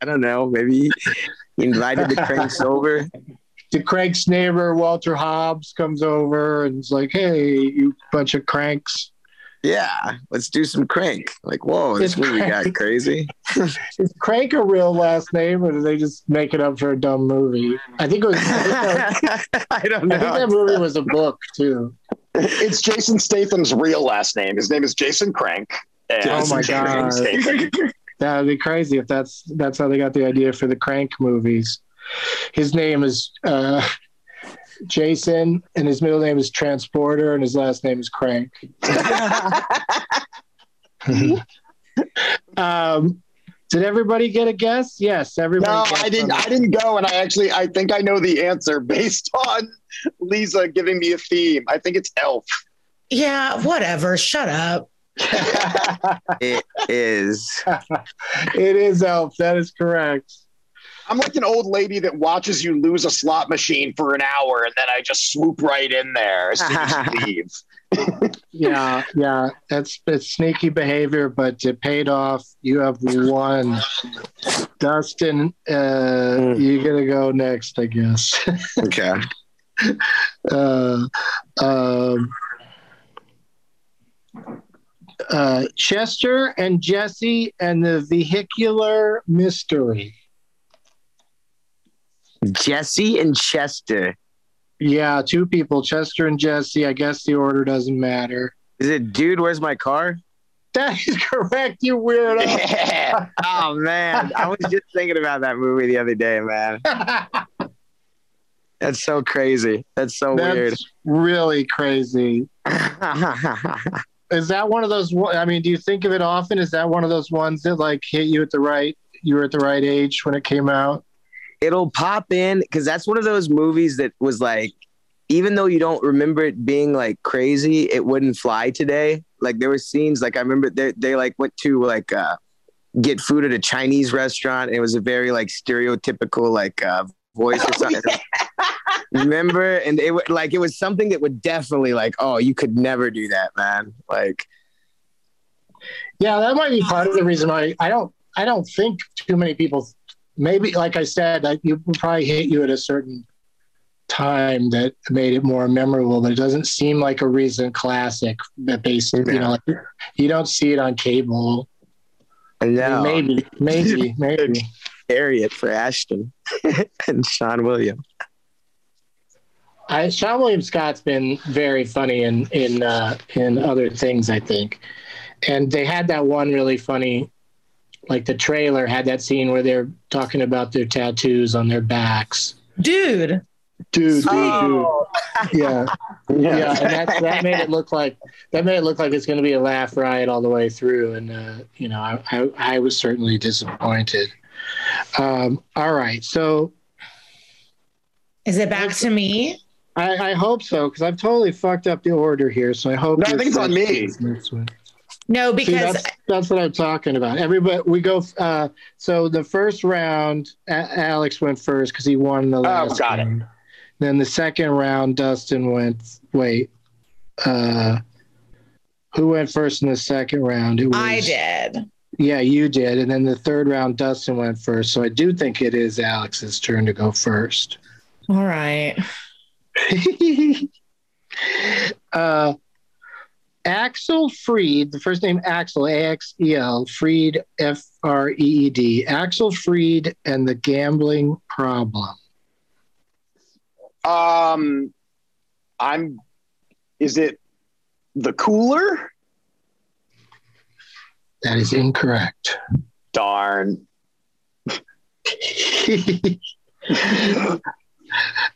I don't know. Maybe he invited the Cranks over. the Cranks neighbor, Walter Hobbs, comes over and is like, "Hey, you bunch of cranks." Yeah, let's do some Crank. Like, whoa, this It's movie got crazy. Is Crank a real last name, or did they just make it up for a dumb movie? I think it was. I think that, I don't know. I think that movie was a book too. It's Jason Statham's real last name. His name is Jason Crank. And Oh my Jason God. That would be crazy if that's that's how they got the idea for the Crank movies. His name is uh, Jason, and his middle name is Transporter, and his last name is Crank. um, Did everybody get a guess? Yes, everybody. No, I didn't. on I didn't go, and I actually I think I know the answer based on Lisa giving me a theme. I think it's Elf. Yeah, whatever. Shut up. It is. it is Elf. That is correct. I'm like an old lady that watches you lose a slot machine for an hour, and then I just swoop right in there as soon as you leave. Yeah, yeah. That's it's sneaky behavior, but it paid off. You have won. Dustin, uh, you gotta go next, I guess. Okay. uh, um, uh, Chester and Jesse and the vehicular mystery. Jesse and Chester. Yeah, two people, Chester and Jesse. I guess the order doesn't matter. Is it dude, where's my car? That is correct, you weirdo. Yeah. Oh man. I was just thinking about that movie the other day, man. That's so crazy. That's so weird. Really crazy. Is that one of those? I mean, do you think of it often? Is that one of those ones that like hit you at the right? You were at the right age when it came out. It'll pop in because that's one of those movies that was like, even though you don't remember it being like crazy, it wouldn't fly today. Like there were scenes like I remember they they like went to like uh get food at a Chinese restaurant. And it was a very like stereotypical like uh voice or something. remember? And it would like it was something that would definitely like, oh, you could never do that, man. Like Yeah, that might be part of the reason why I don't. I don't think too many people. Maybe, like I said, like you probably hit you at a certain time that made it more memorable, but it doesn't seem like a recent classic. That basically, you know, like, you don't see it on cable. no. Maybe, maybe, maybe. Harriet for Ashton and Seann William. I, Seann William Scott's been very funny in in uh, in other things, I think. And they had that one really funny, like the trailer had that scene where they're talking about their tattoos on their backs. Dude. Dude, dude, Oh. dude. Yeah. Yeah. And that, that made it look like that made it look like it's going to be a laugh riot all the way through. And, uh, you know, I, I, I was certainly disappointed. Um, all right. So Is it back to me? I, I hope so because I've totally fucked up the order here. So I hope. No, I think it's on me. First this one. No, See, because that's, that's what I'm talking about. Everybody, we go. Uh, so the first round, A- Alex went first because he won the last. Oh, got it. Then the second round, Dustin went. Wait, uh, who went first in the second round? It was, I did. Yeah, you did. And then the third round, Dustin went first. So I do think it is Alex's turn to go first. All right. uh, Axel Freed, the first name Axel, A X E L, Freed, F R E E D. Axel Freed and the gambling problem. Um, I'm. Is it the cooler? That is incorrect. Darn.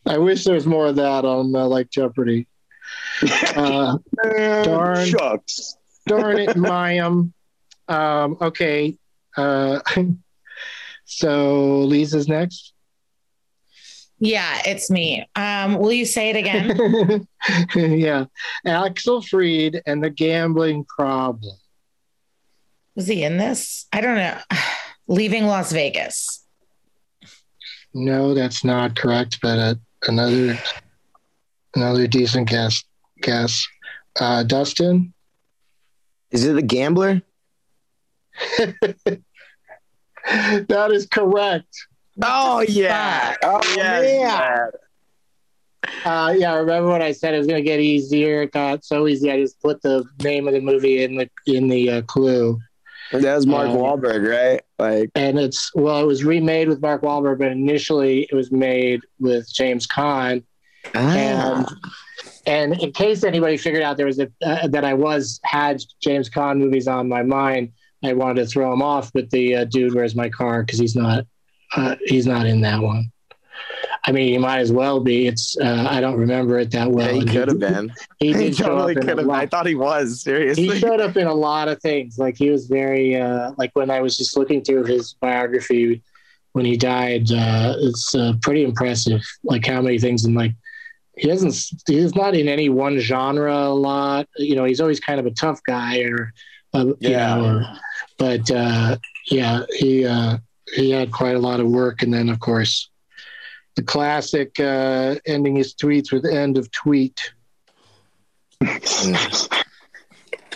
I wish there was more of that on uh, like Jeopardy. Uh, darn. Shucks. darn it, Mayim. Um, okay. Uh, so Lisa's next. Yeah, it's me. Um, will you say it again? yeah. Axel Freed and the gambling problem. Was he in this? I don't know. Leaving Las Vegas. No, that's not correct, but uh, another another decent guess. Guess. Uh, Dustin. Is it the gambler? that is correct. Oh yeah. Oh yeah. Uh, yeah, I remember when I said it was going to get easier? It got so easy. I just put the name of the movie in the in the uh, clue. That was Mark Um, Wahlberg, right? Like, and it's well, it was remade with Mark Wahlberg, but initially it was made with James Caan. And and in case anybody figured out there was a uh, that I was had James Caan movies on my mind, I wanted to throw him off with the uh, dude. Where's my car? Because he's not uh, he's not in that one. I mean, he might as well be. It's uh, I don't remember it that well. Yeah, he could have been. He He totally in could have. I thought he was seriously. he showed up in a lot of things. Like he was very uh, like when I was just looking through his biography when he died. Uh, it's uh, pretty impressive. Like how many things and like he hasn't. He's not in any one genre a lot. You know, he's always kind of a tough guy or uh, you Yeah. know. Or, but uh, yeah, he uh, he had quite a lot of work, and then of course. The classic uh, ending his tweets with "end of tweet." then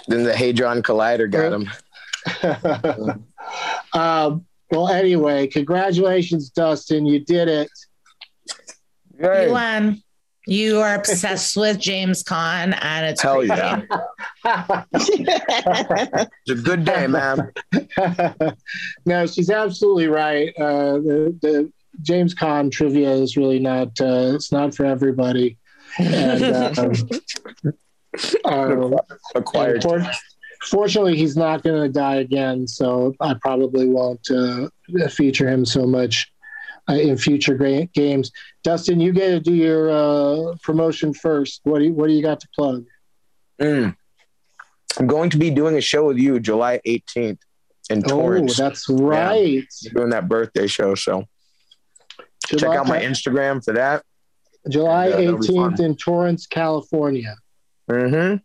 the Hadron Collider got him. um, well, anyway, congratulations, Dustin. You did it. You won. You are obsessed with James Caan, and it's Hell crazy. yeah. It's a good day, man. no, she's absolutely right. Uh, the, the James Caan trivia is really not. Uh, it's not for everybody. And, um, um, Acquired. and for- fortunately, he's not going to die again, so I probably won't uh, feature him so much in future gra- games. Dustin, you get to do your uh, promotion first. What do you, what do you got to plug? Mm. I'm going to be doing a show with you July 18th in Torrance. Oh, Torrance. that's right. doing that birthday show. So check out my Instagram for that. July And, uh, 18th in Torrance, California. Mm-hmm.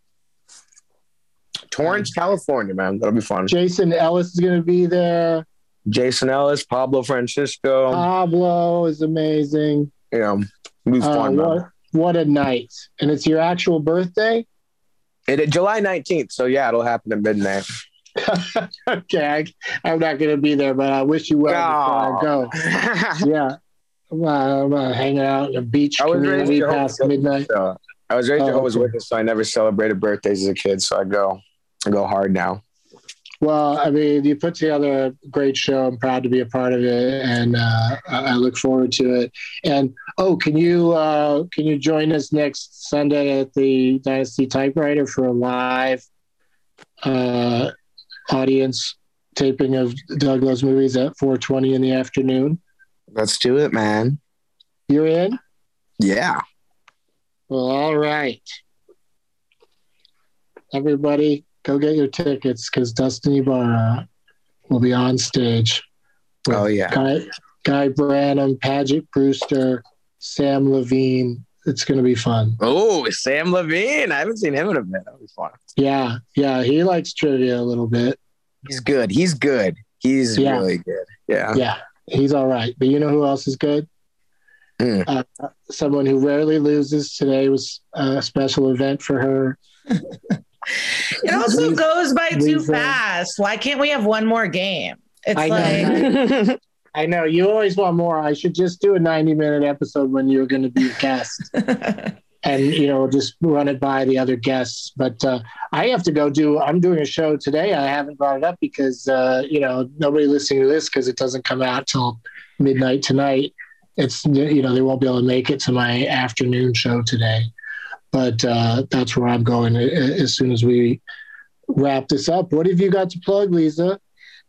Torrance, California, man. That'll be fun. Jason Ellis is going to be there. Jason Ellis, Pablo Francisco. Pablo is amazing. Yeah, it'll Uh, fun, what, what a night. And it's your actual birthday? It, July 19th. So yeah, it'll happen at midnight. okay. I, I'm not going to be there, but I wish you well before I go. Yeah. I'm, uh, I'm uh, hanging out in a beach I was raised community Jehovah's past midnight. So I was raised Oh, Jehovah's okay. Witness, so I never celebrated birthdays as a kid. So I go, I go hard now. Well, I mean, you put together a great show. I'm proud to be a part of it, and uh, I look forward to it. And oh, can you uh, can you join us next Sunday at the Dynasty Typewriter for a live uh, audience taping of Doug Loves Movies at 4:20 in the afternoon? Let's do it, man. You're in. Yeah. Well, all right. Everybody, go get your tickets because Dustin Ibarra will be on stage. Oh, yeah. Guy, Guy Branum, Paget Brewster, Sam Levine. It's going to be fun. Oh, Sam Levine. I haven't seen him in a minute. That'll be fun. Yeah. Yeah. He likes trivia a little bit. He's good. He's good. He's Yeah. really good. Yeah. Yeah. He's all right. But you know who else is good? Hmm. Uh, someone who rarely loses. Today was a special event for her. It also Lisa- goes by too Lisa. fast. Why can't we have one more game? It's I know. like I know you always want more. I should just do a 90 minute episode when you're going to be a guest and, you know, just run it by the other guests. But uh, I have to go do, I'm doing a show today. I haven't brought it up because, uh, you know, nobody listening to this because it doesn't come out till midnight tonight. It's, you know, they won't be able to make it to my afternoon show today. But uh, that's where I'm going as soon as we wrap this up. What have you got to plug, Lisa?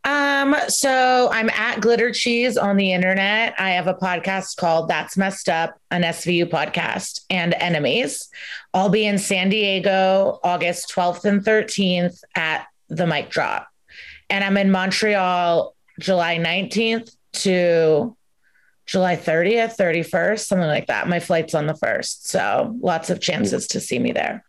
Um, so I'm at Glitter Cheese on the internet. I have a podcast called That's Messed Up, an SVU podcast, and Enemies. I'll be in San Diego August 12th and 13th at the Mic Drop. And I'm in Montreal July 19th to July 30th, 31st, something like that. My flight's on the first. So lots of chances to see me there.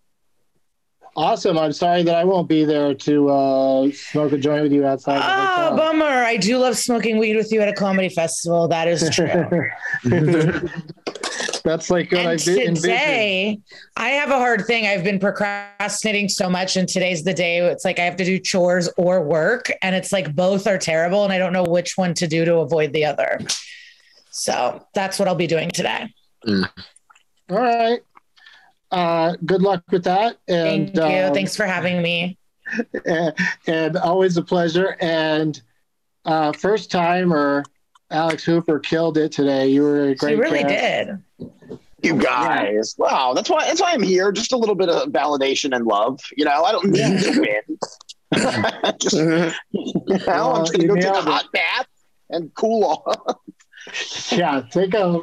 Awesome. I'm sorry that I won't be there to uh, smoke a joint with you outside. Oh, bummer. I do love smoking weed with you at a comedy festival. That is true. That's like what I and did envision. today, I have a hard thing. I've been procrastinating so much, and today's the day. It's like I have to do chores or work, and it's like both are terrible, and I don't know which one to do to avoid the other. So that's what I'll be doing today. All right. Uh, good luck with that. Thank And you. um, Thanks for having me. and, and always a pleasure. And uh, first timer, Alex Hooper killed it today. You were a great. She really guest. did. You guys, wow, that's why that's why I'm here. Just a little bit of validation and love. You know, I don't need to win. just, you know, Well, I'm just gonna go take a nailed it. hot bath and cool off. Yeah, take a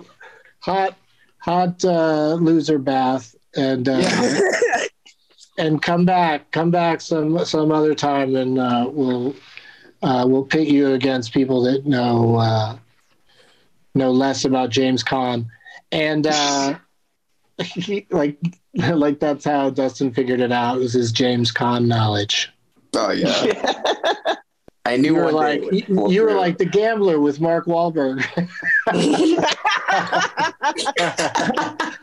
hot, hot uh, loser bath, and uh, and come back, come back some some other time, and uh, we'll uh, we'll pit you against people that know uh, know less about James Caan, and uh, he, like like that's how Dustin figured it out. It was his James Caan knowledge. Oh yeah. I knew You were like you, you were like the gambler with Mark Wahlberg.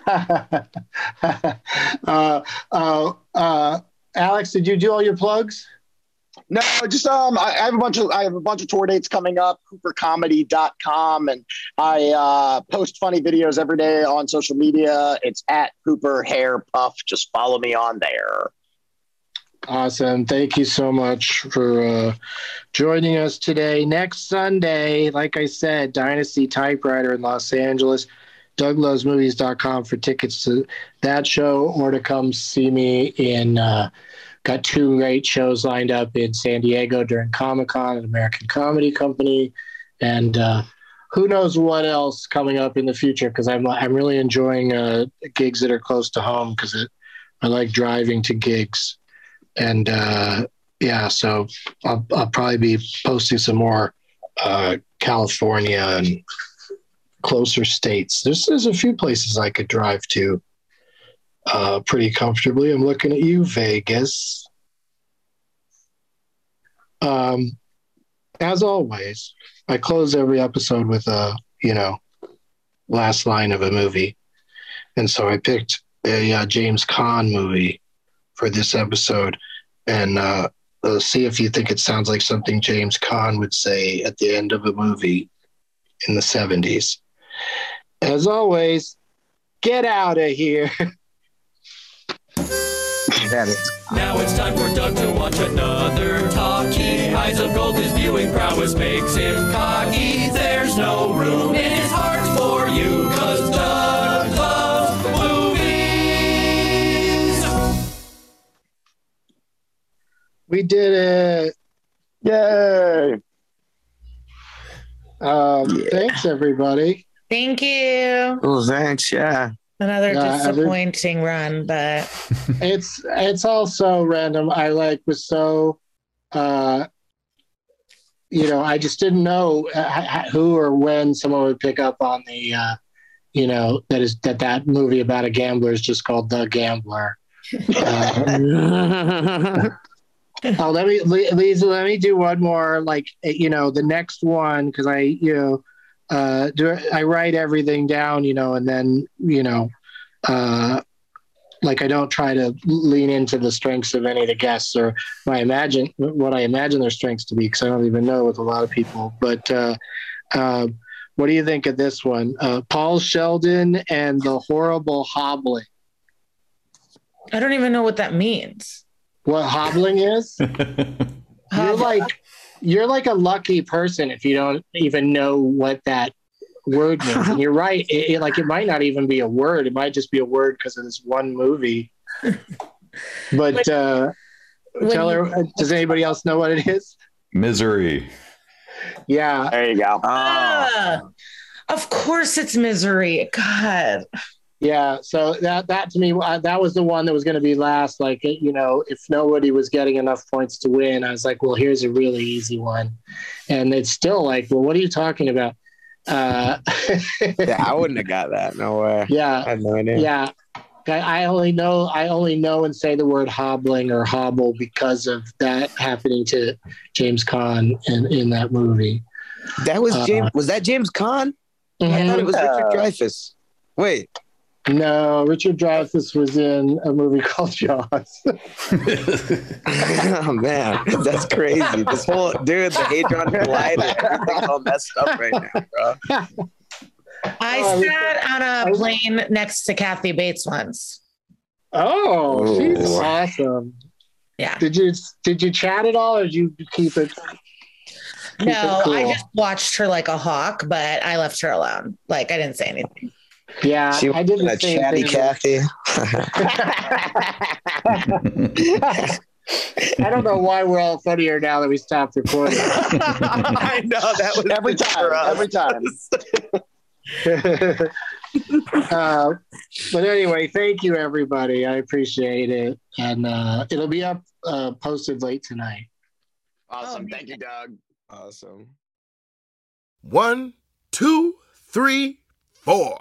uh, uh, uh, Alex, did you do all your plugs? No, just um, I, I have a bunch of I have a bunch of tour dates coming up. CooperComedy.com, and I uh, post funny videos every day on social media. It's at Cooper Hair Puff. Just follow me on there. Awesome. Thank you so much for uh, joining us today. Next Sunday, like I said, Dynasty Typewriter in Los Angeles. DougLovesMovies.com for tickets to that show or to come see me in. Uh, got two great shows lined up in San Diego during Comic Con at American Comedy Company. And uh, who knows what else coming up in the future because I'm, I'm really enjoying uh, gigs that are close to home because I like driving to gigs and uh, yeah, so I'll, I'll probably be posting some more uh, California and closer states. There's there's a few places I could drive to uh, pretty comfortably. I'm looking at you, Vegas. Um, as always, I close every episode with a you know last line of a movie, and so I picked a uh, James Caan movie for this episode and uh, uh, see if you think it sounds like something James Caan would say at the end of a movie in the 70s. As always, get out of here. Now it's time for Doug to watch another talkie. Eyes of gold, his viewing prowess makes him cocky. There's no room in his heart we did it. Yay! Um, Thanks, everybody. Thank you. Oh, thanks. Yeah. Another Yeah, every- disappointing run, but It's it's also random. I like was so, uh, you know, I just didn't know uh, h- h- who or when someone would pick up on the, uh, you know, that is that that movie about a gambler is just called The Gambler. Uh, oh, let me, Lisa, let me do one more. Like, eh, you know, the next one because I, you know, uh, do I write everything down, you know, and then, you know, uh, like I don't try to lean into the strengths of any of the guests or I imagine what I imagine their strengths to be because I don't even know with a lot of people. But uh, uh, what do you think of this one? Uh, Paul Sheldon and the horrible hobbling. I don't even know what that means. What hobbling is? you're like you're like a lucky person if you don't even know what that word means. And you're right. It, it- like it might not even be a word. It might just be a word because of this one movie. But uh, when tell you- her. Does anybody else know what it is? Misery. Yeah. There you go. Ah, of course it's misery. God. Yeah, so that that to me uh, that was the one that was going to be last. Like you know, if nobody was getting enough points to win, I was like, well, here's a really easy one, and it's still like, well, what are you talking about? Uh, Yeah, I wouldn't have got that. No way. I yeah, had no idea. yeah. I I only know I only know and say the word hobbling or hobble because of that happening to James Caan in in that movie. That was Uh, James. Was that James Caan? I thought it was Richard Dreyfuss. Wait. No, Richard Dreyfuss was in a movie called Jaws. oh man, that's crazy. This whole dude, the Hadron Collider, everything's all messed up right now, bro. I Oh, sat on a plane next to Kathy Bates once. Oh, she's Ooh. awesome. Yeah. Did you did you chat at all, or did you keep it? keep No, it cool? I just watched her like a hawk, but I left her alone. Like I didn't say anything. Yeah, She I did the that same chatty thing. Kathy. I don't know why we're all funnier now that we stopped recording. I know that was Every time. for. Every time. uh, but anyway, thank you, everybody. I appreciate it. And uh, it'll be up uh, posted late tonight. Awesome. Thank you, Doug. Awesome. One, two, three, four.